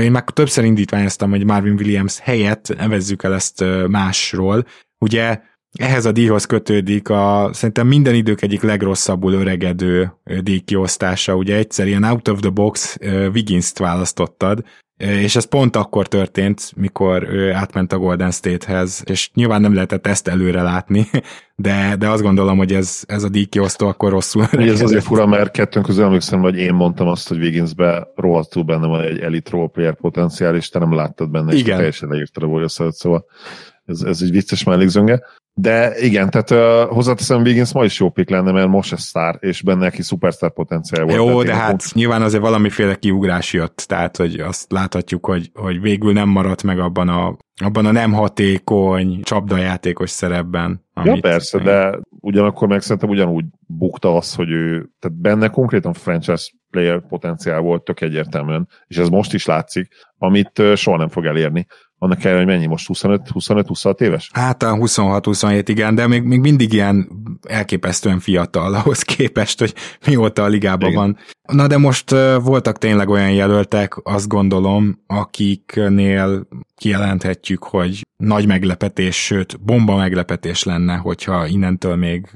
Én már többször indítványoztam, hogy Marvin Williams helyett nevezzük el ezt másról. Ugye ehhez a díjhoz kötődik a szerintem minden idők egyik legrosszabbul öregedő díjkiosztása. Ugye egyszer ilyen out of the box Wiggins-t választottad, és ez pont akkor történt, mikor ő átment a Golden State-hez, és nyilván nem lehetett ezt előre látni, de, de azt gondolom, hogy ez, ez a díjkiosztó akkor rosszul. Ez azért fura, mert kettőnk közül emlékszem, hogy én mondtam azt, hogy Wigginsbe rohadtul benne van egy elite role player potenciál, és te nem láttad benne, és Igen. teljesen leírtad a szóval ez, ez egy vicces mellékzönge. De igen, tehát uh, hozzáteszem, Wiggins ma is jó pik lenne, mert most ez sztár, és benne neki szupersztár potenciál volt. Jó, de hát pont... nyilván azért valamiféle kiugrás jött, tehát hogy azt láthatjuk, hogy, hogy végül nem maradt meg abban a, abban a nem hatékony csapdajátékos szerepben. Ja, persze, én... de ugyanakkor meg szerintem ugyanúgy bukta az, hogy ő, tehát benne konkrétan franchise player potenciál volt tök egyértelműen, és ez most is látszik, amit soha nem fog elérni annak kell, hogy mennyi most 25-26 éves? Hát 26-27, igen, de még, még mindig ilyen elképesztően fiatal ahhoz képest, hogy mióta a ligában igen. van. Na de most voltak tényleg olyan jelöltek, azt gondolom, akiknél kijelenthetjük, hogy nagy meglepetés, sőt, bomba meglepetés lenne, hogyha innentől még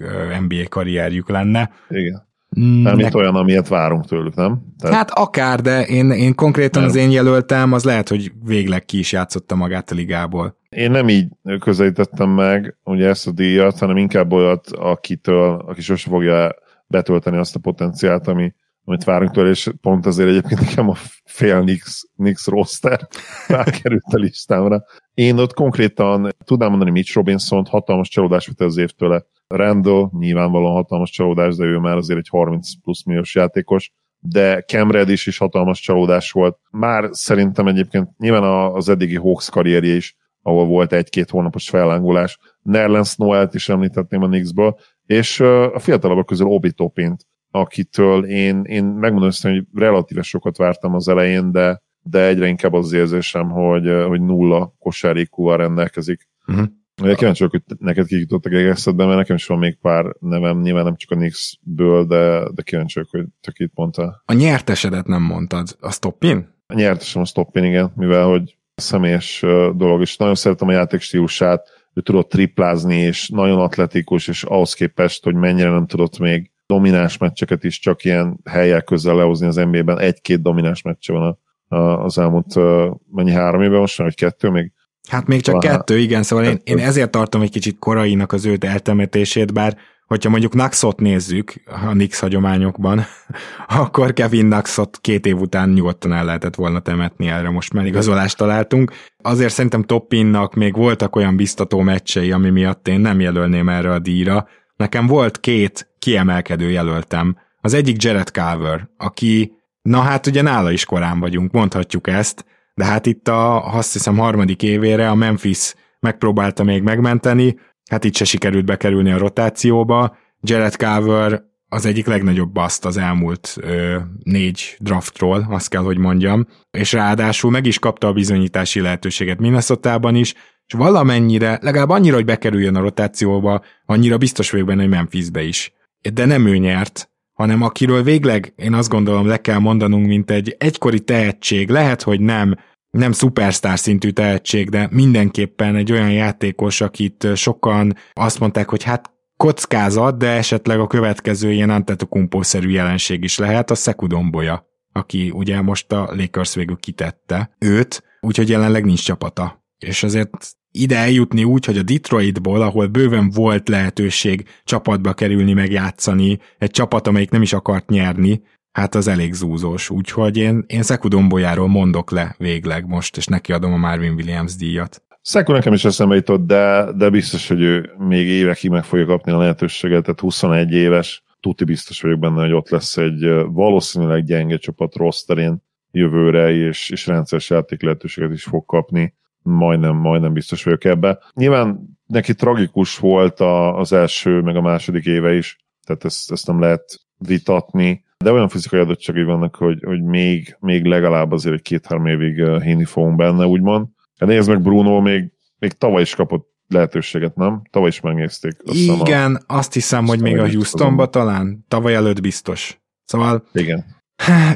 NBA karrierjük lenne. Igen. Nem, mint olyan, amilyet várunk tőlük, nem? Tehát... Hát akár, de én, én konkrétan nem. az én jelöltem, az lehet, hogy végleg ki is játszotta magát a ligából. Én nem így közelítettem meg ugye ezt a díjat, hanem inkább olyat, akitől, aki sose fogja betölteni azt a potenciált, ami, amit várunk tőle, és pont azért egyébként nekem a fél Nix, Nix roster rákerült a listámra. Én ott konkrétan tudnám mondani Mitch Robinson, hatalmas csalódás volt az évtől Randall nyilvánvalóan hatalmas csalódás, de ő már azért egy 30 plusz milliós játékos, de Cam Reddish is hatalmas csalódás volt. Már szerintem egyébként nyilván az eddigi Hawks karrierje is, ahol volt egy-két hónapos fellángolás. Nerlens Noel-t is említetném a Knicksből, és a fiatalabbak közül Obi Topint, akitől én, én megmondom hogy relatíve sokat vártam az elején, de, de egyre inkább az érzésem, hogy, hogy nulla kosárikúval rendelkezik. Uh-huh. Kíváncsi vagyok, hogy neked kik jutottak egészedben, mert nekem is van még pár nevem, nyilván nem csak a Knicks-ből, de, de kíváncsi vagyok, hogy te kit mondta. A nyertesedet nem mondtad, a Stoppin? A nyertesem a Stoppin, igen, mivel hogy személyes dolog, és nagyon szeretem a játék stílusát, ő tudott triplázni, és nagyon atletikus, és ahhoz képest, hogy mennyire nem tudott még domináns meccseket is csak ilyen helyek közel lehozni az NBA-ben. Egy-két domináns meccse van a, a, az elmúlt mennyi három évben most, vagy kettő még? Hát még csak Talán kettő, igen, szóval én, én ezért tartom egy kicsit korainak az őt eltemetését, bár hogyha mondjuk Naxot nézzük a Nix hagyományokban, akkor Kevin Naxot két év után nyugodtan el lehetett volna temetni, erre most már igazolást találtunk. Azért szerintem Toppinnak még voltak olyan biztató meccsei, ami miatt én nem jelölném erre a díjra. Nekem volt két kiemelkedő jelöltem. Az egyik Jared Carver, aki, na hát ugye nála is korán vagyunk, mondhatjuk ezt, de hát itt a, azt hiszem, harmadik évére a Memphis megpróbálta még megmenteni, hát itt se sikerült bekerülni a rotációba. Jared Carver az egyik legnagyobb baszt az elmúlt ö, négy draftról, azt kell, hogy mondjam, és ráadásul meg is kapta a bizonyítási lehetőséget minnesota is, és valamennyire, legalább annyira, hogy bekerüljön a rotációba, annyira biztos vagyok benne, hogy Memphisbe is. De nem ő nyert, hanem akiről végleg én azt gondolom le kell mondanunk, mint egy egykori tehetség, lehet, hogy nem, nem szupersztár szintű tehetség, de mindenképpen egy olyan játékos, akit sokan azt mondták, hogy hát kockázat, de esetleg a következő ilyen Antetokumpo-szerű jelenség is lehet, a Szekudomboja, aki ugye most a Lakers végül kitette őt, úgyhogy jelenleg nincs csapata. És azért ide eljutni úgy, hogy a Detroitból, ahol bőven volt lehetőség csapatba kerülni, megjátszani, egy csapat, amelyik nem is akart nyerni, hát az elég zúzós. Úgyhogy én, én Szeku Dombolyáról mondok le végleg most, és neki adom a Marvin Williams díjat. Szeku nekem is eszembe jutott, de, de biztos, hogy ő még évekig meg fogja kapni a lehetőséget, tehát 21 éves, tuti biztos vagyok benne, hogy ott lesz egy valószínűleg gyenge csapat rosterén jövőre, és, és rendszeres játék lehetőséget is fog kapni majdnem, majdnem biztos vagyok ebbe. Nyilván neki tragikus volt a, az első, meg a második éve is, tehát ezt, ezt nem lehet vitatni, de olyan fizikai adottságai vannak, hogy, hogy még, még legalább azért egy két-három évig uh, hinni fogunk benne, úgymond. Hát nézd meg, Bruno még, még tavaly is kapott lehetőséget, nem? Tavaly is megnézték. Igen, a, azt hiszem, hogy még a Houstonba talán, tavaly előtt biztos. Szóval igen.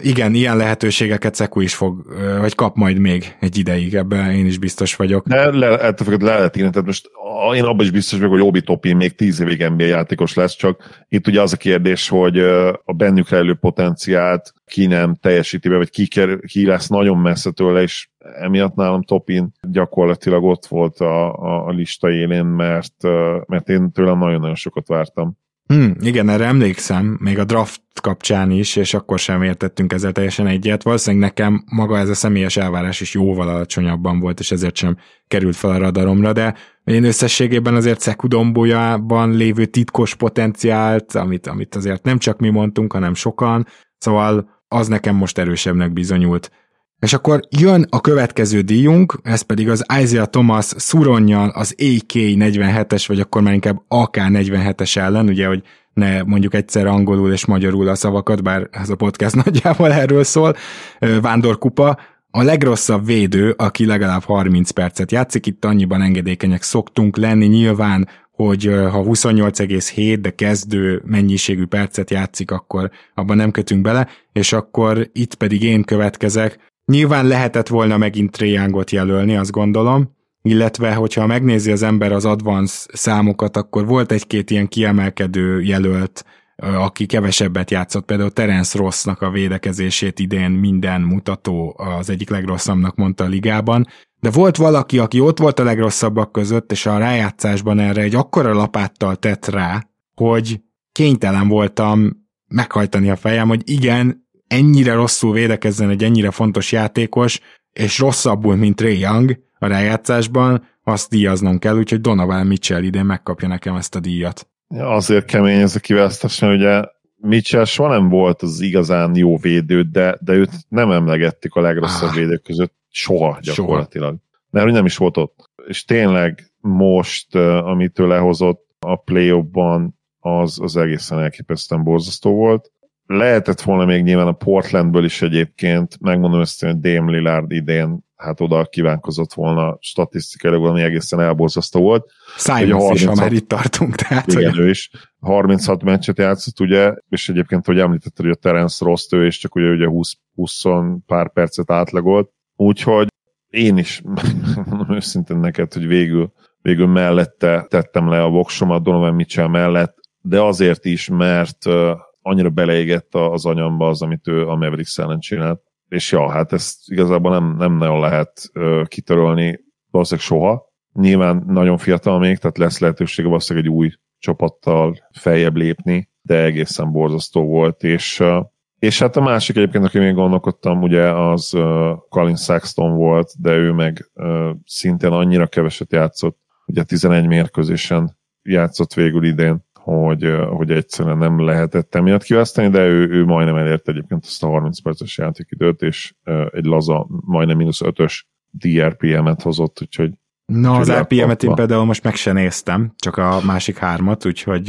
Igen, ilyen lehetőségeket Szeku is fog, vagy kap majd még egy ideig, ebben én is biztos vagyok. De le, le, le lehet írni, tehát most én abban is biztos vagyok, hogy Obi Topin még tíz évig NBA játékos lesz, csak itt ugye az a kérdés, hogy a bennük rejlő potenciált ki nem teljesíti be, vagy ki, ker, ki lesz nagyon messze tőle, és emiatt nálam Topin gyakorlatilag ott volt a, a, a lista élén, mert, mert én tőlem nagyon-nagyon sokat vártam. Hmm, igen, erre emlékszem, még a draft kapcsán is, és akkor sem értettünk ezzel teljesen egyet. Valószínűleg nekem maga ez a személyes elvárás is jóval alacsonyabban volt, és ezért sem került fel a radaromra, de én összességében azért Szekudombójában lévő titkos potenciált, amit, amit azért nem csak mi mondtunk, hanem sokan, szóval az nekem most erősebbnek bizonyult. És akkor jön a következő díjunk, ez pedig az Isaiah Thomas szuronnyal az AK-47-es, vagy akkor már inkább AK-47-es ellen, ugye, hogy ne mondjuk egyszer angolul és magyarul a szavakat, bár ez a podcast nagyjából erről szól, Vándorkupa, a legrosszabb védő, aki legalább 30 percet játszik, itt annyiban engedékenyek szoktunk lenni, nyilván, hogy ha 28,7, de kezdő mennyiségű percet játszik, akkor abban nem kötünk bele, és akkor itt pedig én következek. Nyilván lehetett volna megint triángot jelölni, azt gondolom, illetve hogyha megnézi az ember az advanced számokat, akkor volt egy-két ilyen kiemelkedő jelölt, aki kevesebbet játszott, például Terence Rossnak a védekezését idén minden mutató az egyik legrosszabbnak mondta a ligában, de volt valaki, aki ott volt a legrosszabbak között, és a rájátszásban erre egy akkora lapáttal tett rá, hogy kénytelen voltam meghajtani a fejem, hogy igen, ennyire rosszul védekezzen egy ennyire fontos játékos, és rosszabbul, mint Ray Young a rájátszásban, azt díjaznom kell, úgyhogy Donovan Mitchell idén megkapja nekem ezt a díjat. Azért kemény ez a kiválasztás, mert ugye Mitchell soha nem volt az igazán jó védő, de, de őt nem emlegettük a legrosszabb ah, védők között soha gyakorlatilag. Soha. Mert hogy nem is volt ott. És tényleg most, amitől lehozott a play az, az egészen elképesztően borzasztó volt. Lehetett volna még nyilván a Portlandből is egyébként, megmondom ezt, hogy Dame Lillard idén hát oda kívánkozott volna statisztikailag, ami egészen elborzasztó volt. Simons 36, is, ha már itt tartunk. Tehát, igen, hogy... ő is 36 meccset játszott, ugye, és egyébként, hogy említetted, hogy a Terence Rost, ő is csak ugye, ugye 20, 20 pár percet átlagolt, úgyhogy én is mondom őszintén neked, hogy végül, végül mellette tettem le a voksomat Donovan Mitchell mellett, de azért is, mert annyira beleégett az anyamba az, amit ő a Mavericks ellen csinált és ja, hát ezt igazából nem, nem nagyon lehet uh, kitörölni valószínűleg soha. Nyilván nagyon fiatal még, tehát lesz lehetősége valószínűleg egy új csapattal feljebb lépni, de egészen borzasztó volt, és uh, és hát a másik egyébként, aki még gondolkodtam, ugye az uh, Colin Saxton volt, de ő meg uh, szintén annyira keveset játszott, ugye 11 mérkőzésen játszott végül idén, hogy, hogy egyszerűen nem lehetett emiatt kiválasztani, de ő, ő majdnem elért egyébként azt a 30 perces játékidőt, és egy laza, majdnem mínusz 5-ös DRPM-et hozott, úgyhogy Na, az RPM-et én például most meg se néztem, csak a másik hármat, úgyhogy...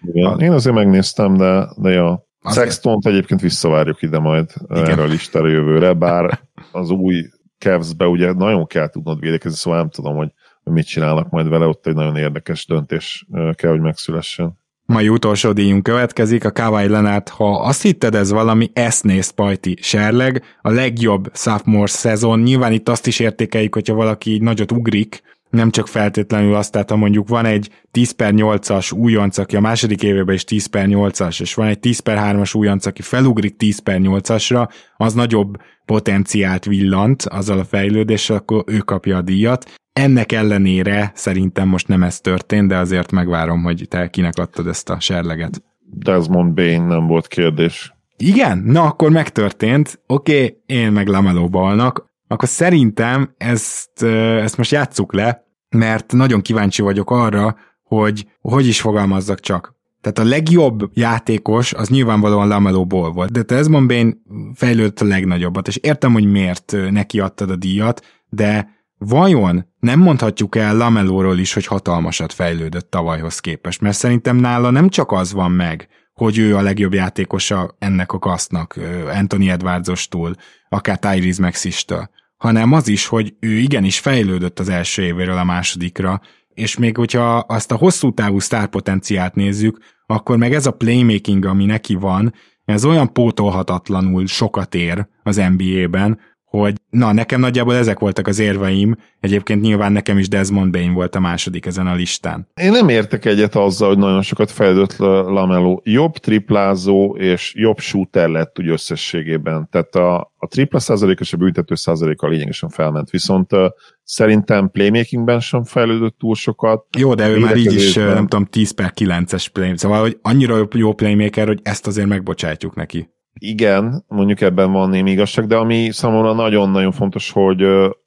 Igen, a... én azért megnéztem, de, de ja. Azért... Sextont egyébként visszavárjuk ide majd Igen. erre a listára jövőre, bár az új Cavs-be ugye nagyon kell tudnod védekezni, szóval nem tudom, hogy mit csinálnak majd vele, ott egy nagyon érdekes döntés kell, hogy megszülessen. Mai utolsó díjunk következik, a Kawai Leonard, ha azt hitted ez valami, ezt néz Pajti Serleg, a legjobb sophomore szezon, nyilván itt azt is értékeljük, hogyha valaki így nagyot ugrik, nem csak feltétlenül azt, tehát ha mondjuk van egy 10 per 8-as újonc, aki a második évében is 10 per 8-as, és van egy 10 per 3-as újonc, aki felugrik 10 per 8-asra, az nagyobb potenciált villant azzal a fejlődéssel, akkor ő kapja a díjat. Ennek ellenére szerintem most nem ez történt, de azért megvárom, hogy te kinek adtad ezt a serleget. Desmond Bain nem volt kérdés. Igen? Na, akkor megtörtént. Oké, okay, én meg Lameló balnak. Akkor szerintem ezt, ezt most játsszuk le, mert nagyon kíváncsi vagyok arra, hogy hogy is fogalmazzak csak. Tehát a legjobb játékos az nyilvánvalóan Lamelo Ball volt, de Desmond Bain fejlődött a legnagyobbat, és értem, hogy miért neki adtad a díjat, de Vajon nem mondhatjuk el Lamelóról is, hogy hatalmasat fejlődött tavalyhoz képest, mert szerintem nála nem csak az van meg, hogy ő a legjobb játékosa ennek a kasznak, Anthony Edwardsostól, akár Tyrese Maxistől, hanem az is, hogy ő igenis fejlődött az első évéről a másodikra, és még hogyha azt a hosszú távú sztárpotenciát nézzük, akkor meg ez a playmaking, ami neki van, ez olyan pótolhatatlanul sokat ér az NBA-ben, hogy na, nekem nagyjából ezek voltak az érveim, egyébként nyilván nekem is Desmond Bain volt a második ezen a listán. Én nem értek egyet azzal, hogy nagyon sokat fejlődött Lamelo. Jobb triplázó és jobb shooter lett úgy összességében. Tehát a, a tripla százalék és a büntető százaléka lényegesen felment. Viszont uh, szerintem playmakingben sem fejlődött túl sokat. Jó, de ő már így is, nem tudom, 10 per 9-es play, szóval hogy annyira jó playmaker, hogy ezt azért megbocsátjuk neki igen, mondjuk ebben van némi igazság, de ami számomra nagyon-nagyon fontos, hogy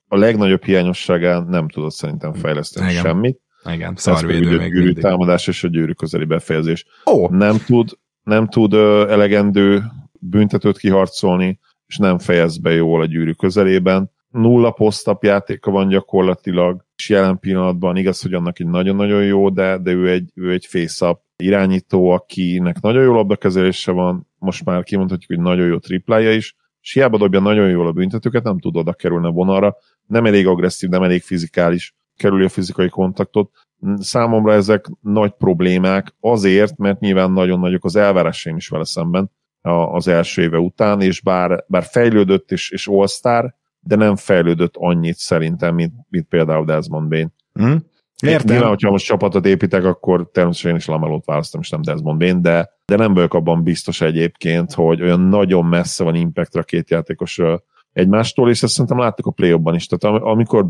a legnagyobb hiányosságán nem tudott szerintem fejleszteni Igen. semmit. Igen, szarvédő még gyűrű mindig. támadás és a gyűrű közeli befejezés. Ó. Nem tud, nem tud elegendő büntetőt kiharcolni, és nem fejez be jól a gyűrű közelében. Nulla posztap játéka van gyakorlatilag, és jelen pillanatban. Igaz, hogy annak egy nagyon-nagyon jó, de, de ő egy, ő egy face-up irányító, akinek nagyon jó labdakezelése van, most már kimondhatjuk, hogy nagyon jó triplája is, és hiába dobja nagyon jól a büntetőket, nem tud oda kerülni a vonalra, nem elég agresszív, nem elég fizikális, kerüli a fizikai kontaktot. Számomra ezek nagy problémák azért, mert nyilván nagyon nagyok az elvárásaim is vele szemben az első éve után, és bár, bár fejlődött és, és all de nem fejlődött annyit szerintem, mint, mint például Desmond Bain. Mm. Értem. Nyilván, hogyha most csapatot építek, akkor természetesen én is Lamelót választom, és nem Desmond Bain, de, de nem vagyok abban biztos egyébként, hogy olyan nagyon messze van impact a két játékos egymástól, és ezt szerintem láttuk a play is. Tehát amikor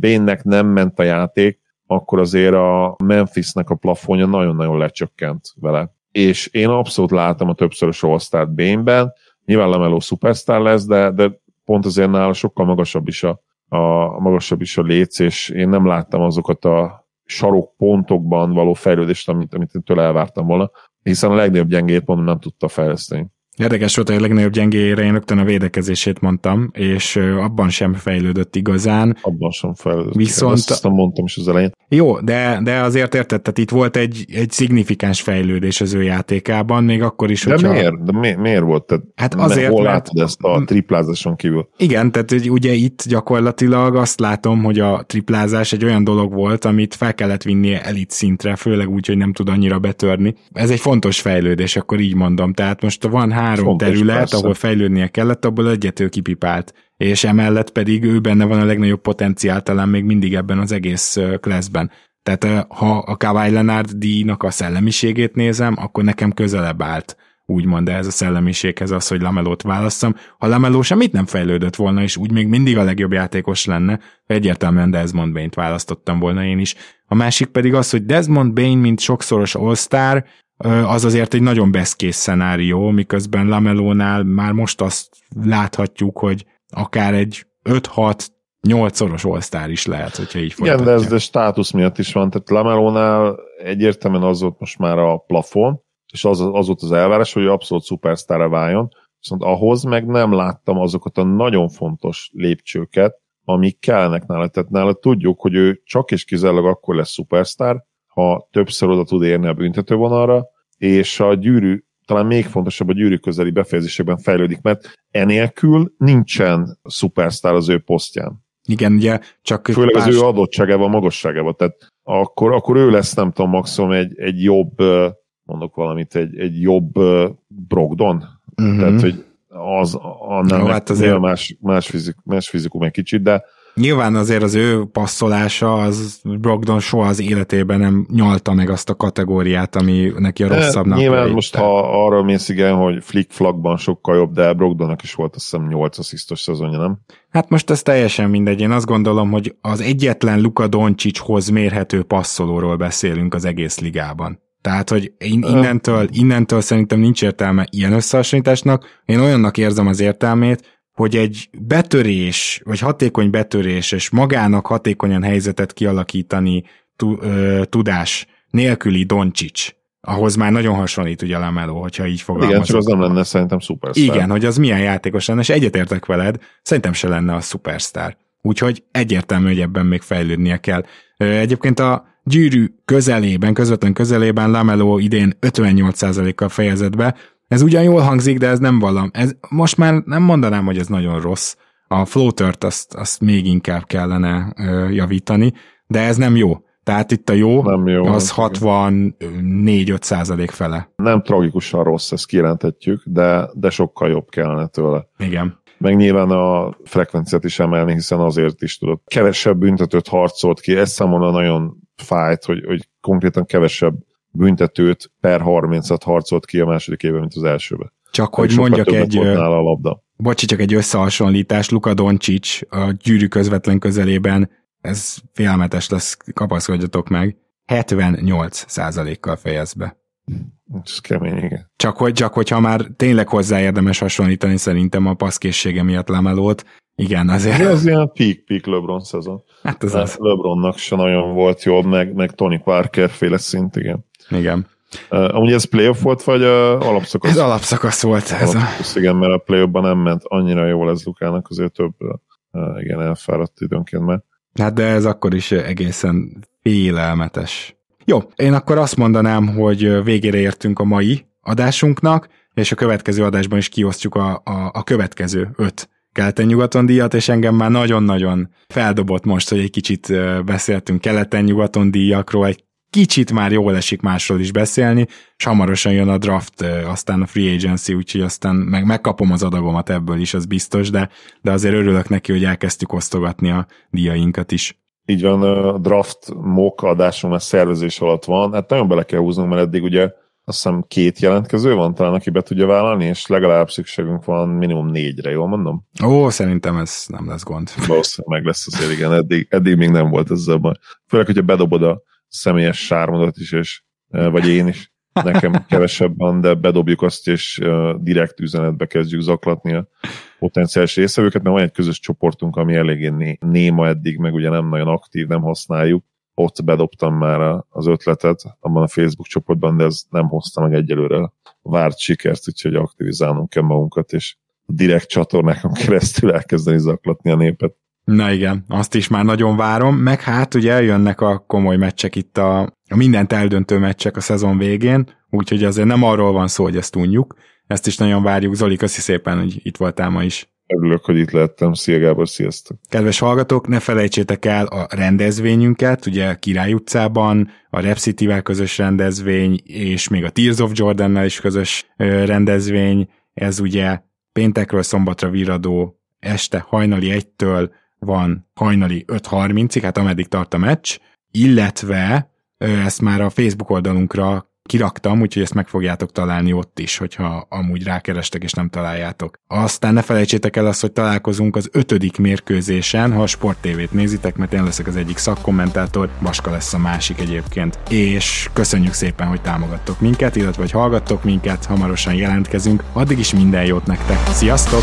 Bainnek nem ment a játék, akkor azért a Memphisnek a plafonja nagyon-nagyon lecsökkent vele. És én abszolút látom a többszörös all Bainben, nyilván Lameló superstar lesz, de, de pont azért nála sokkal magasabb is a, a magasabb is a léc, és én nem láttam azokat a sarok pontokban való fejlődést, amit, amit tőle elvártam volna, hiszen a legnagyobb gyengét pont nem tudta fejleszteni. Érdekes volt, hogy a legnagyobb gyengéjére én rögtön a védekezését mondtam, és abban sem fejlődött igazán. Abban sem fejlődött. Viszont... Ezt, ezt mondtam is az elején. Jó, de, de azért érted, tehát itt volt egy, egy szignifikáns fejlődés az ő játékában, még akkor is, De hogyha... miért? De mi, miért volt? Tehát hát azért, hol mert... látod ezt a triplázáson kívül? Igen, tehát ugye itt gyakorlatilag azt látom, hogy a triplázás egy olyan dolog volt, amit fel kellett vinnie elit szintre, főleg úgy, hogy nem tud annyira betörni. Ez egy fontos fejlődés, akkor így mondom. Tehát most van három Fontos, terület, persze. ahol fejlődnie kellett, abból egyet ő kipipált. És emellett pedig ő benne van a legnagyobb potenciál talán még mindig ebben az egész klasszben. Tehát ha a Kawhi Leonard díjnak a szellemiségét nézem, akkor nekem közelebb állt úgymond ez a szellemiséghez az, hogy Lamelót válasszam. Ha Lameló semmit nem fejlődött volna, és úgy még mindig a legjobb játékos lenne, egyértelműen Desmond Bain-t választottam volna én is. A másik pedig az, hogy Desmond Bain, mint sokszoros all az azért egy nagyon beszkész szenárió, miközben Lamelónál már most azt láthatjuk, hogy akár egy 5-6 8-szoros all is lehet, hogyha így folytatja. Igen, de ez a státusz miatt is van. Tehát Lamelónál egyértelműen az volt most már a plafon, és az, az volt az elvárás, hogy abszolút szupersztára váljon, viszont ahhoz meg nem láttam azokat a nagyon fontos lépcsőket, amik kellnek nála. Tehát nála tudjuk, hogy ő csak és kizárólag akkor lesz szupersztár, ha többször oda tud érni a büntetővonalra, és a gyűrű, talán még fontosabb a gyűrű közeli befejezésekben fejlődik, mert enélkül nincsen szupersztár az ő posztján. Igen, ugye csak... Főleg más... az ő adottságával, magasságával, tehát akkor, akkor ő lesz, nem tudom, maximum egy, egy jobb, mondok valamit, egy, egy jobb Brogdon. Uh-huh. Tehát, hogy az annál Jó, hát azért... más, más, fizik, más fizikum egy kicsit, de Nyilván azért az ő passzolása, az Brogdon soha az életében nem nyalta meg azt a kategóriát, ami neki a rosszabbnak. Nyilván most, ha arra mész igen, hogy flick-flagban sokkal jobb, de Brogdonnak is volt azt hiszem 8 asszisztos szezonja, nem? Hát most ez teljesen mindegy. Én azt gondolom, hogy az egyetlen Luka Doncsicshoz mérhető passzolóról beszélünk az egész ligában. Tehát, hogy én innentől, innentől szerintem nincs értelme ilyen összehasonlításnak. Én olyannak érzem az értelmét, hogy egy betörés, vagy hatékony betörés, és magának hatékonyan helyzetet kialakítani tudás nélküli Doncsics, ahhoz már nagyon hasonlít ugye Lameló, hogyha így fogalmazok. Igen, csak az nem lenne szerintem szupersztár. Igen, hogy az milyen játékos lenne, és egyetértek veled, szerintem se lenne a szupersztár. Úgyhogy egyértelmű, hogy ebben még fejlődnie kell. Egyébként a gyűrű közelében, közvetlen közelében Lameló idén 58%-kal fejezett be, ez ugyan jól hangzik, de ez nem valam. Ez, most már nem mondanám, hogy ez nagyon rossz. A floatert azt, azt még inkább kellene ö, javítani, de ez nem jó. Tehát itt a jó, nem jó az 64-5 százalék fele. Nem tragikusan rossz, ezt kijelentetjük, de, de sokkal jobb kellene tőle. Igen. Meg nyilván a frekvenciát is emelni, hiszen azért is tudod. Kevesebb büntetőt harcolt ki, ez számomra nagyon fájt, hogy, hogy konkrétan kevesebb büntetőt per 30-at harcolt ki a második évben, mint az elsőben. Csak hogy mondjak egy... a labda. Bocsi, csak egy összehasonlítás. Luka Doncsics a gyűrű közvetlen közelében, ez félelmetes lesz, kapaszkodjatok meg, 78 kal fejez be. Ez kemény, igen. Csak, hogy, csak hogyha már tényleg hozzá érdemes hasonlítani szerintem a paszkészsége miatt Lamelót, Igen, azért. Ez az ilyen peak-peak LeBron szezon. Hát az az. LeBronnak se nagyon volt jobb, meg, meg Tony Parker féle szint, igen. Igen. Uh, amúgy ez playoff volt, vagy uh, alapszakasz? Ez alapszakasz volt. Ez a... Alapszakasz, igen, mert a playoffban nem ment annyira jól ez Lukának, azért több uh, igen, elfáradt időnként már. Hát de ez akkor is egészen félelmetes. Jó, én akkor azt mondanám, hogy végére értünk a mai adásunknak, és a következő adásban is kiosztjuk a, a, a következő öt keleten-nyugaton díjat, és engem már nagyon-nagyon feldobott most, hogy egy kicsit beszéltünk keleten-nyugaton díjakról, egy kicsit már jól esik másról is beszélni, és hamarosan jön a draft, aztán a free agency, úgyhogy aztán meg, megkapom az adagomat ebből is, az biztos, de, de azért örülök neki, hogy elkezdtük osztogatni a díjainkat is. Így van, a draft mock adáson a szervezés alatt van, hát nagyon bele kell húznunk, mert eddig ugye azt hiszem két jelentkező van talán, aki be tudja vállalni, és legalább szükségünk van minimum négyre, jól mondom? Ó, szerintem ez nem lesz gond. Valószínűleg meg lesz azért, igen, eddig, eddig még nem volt ezzel baj. Főleg, hogyha bedobod a személyes sármodat is, és, vagy én is, nekem kevesebb van, de bedobjuk azt, és direkt üzenetbe kezdjük zaklatni a potenciális részevőket, mert van egy közös csoportunk, ami eléggé néma eddig, meg ugye nem nagyon aktív, nem használjuk, ott bedobtam már az ötletet abban a Facebook csoportban, de ez nem hozta meg egyelőre várt sikert, úgyhogy aktivizálnunk kell magunkat, és direkt csatornákon keresztül elkezdeni zaklatni a népet. Na igen, azt is már nagyon várom, meg hát ugye jönnek a komoly meccsek itt a, a mindent eldöntő meccsek a szezon végén, úgyhogy azért nem arról van szó, hogy ezt tudjuk, ezt is nagyon várjuk. Zoli, köszi szépen, hogy itt voltál ma is. Örülök, hogy itt lettem. Szia Gábor, sziasztok! Kedves hallgatók, ne felejtsétek el a rendezvényünket, ugye Király utcában, a Rep City-vel közös rendezvény, és még a Tears of Jordan-nel is közös rendezvény. Ez ugye péntekről szombatra viradó este hajnali 1-től van hajnali 5.30-ig, hát ameddig tart a meccs, illetve ezt már a Facebook oldalunkra kiraktam, úgyhogy ezt meg fogjátok találni ott is, hogyha amúgy rákerestek és nem találjátok. Aztán ne felejtsétek el azt, hogy találkozunk az ötödik mérkőzésen, ha a Sport TV-t nézitek, mert én leszek az egyik szakkommentátor, Baska lesz a másik egyébként. És köszönjük szépen, hogy támogattok minket, illetve hogy hallgattok minket, hamarosan jelentkezünk. Addig is minden jót nektek. Sziasztok!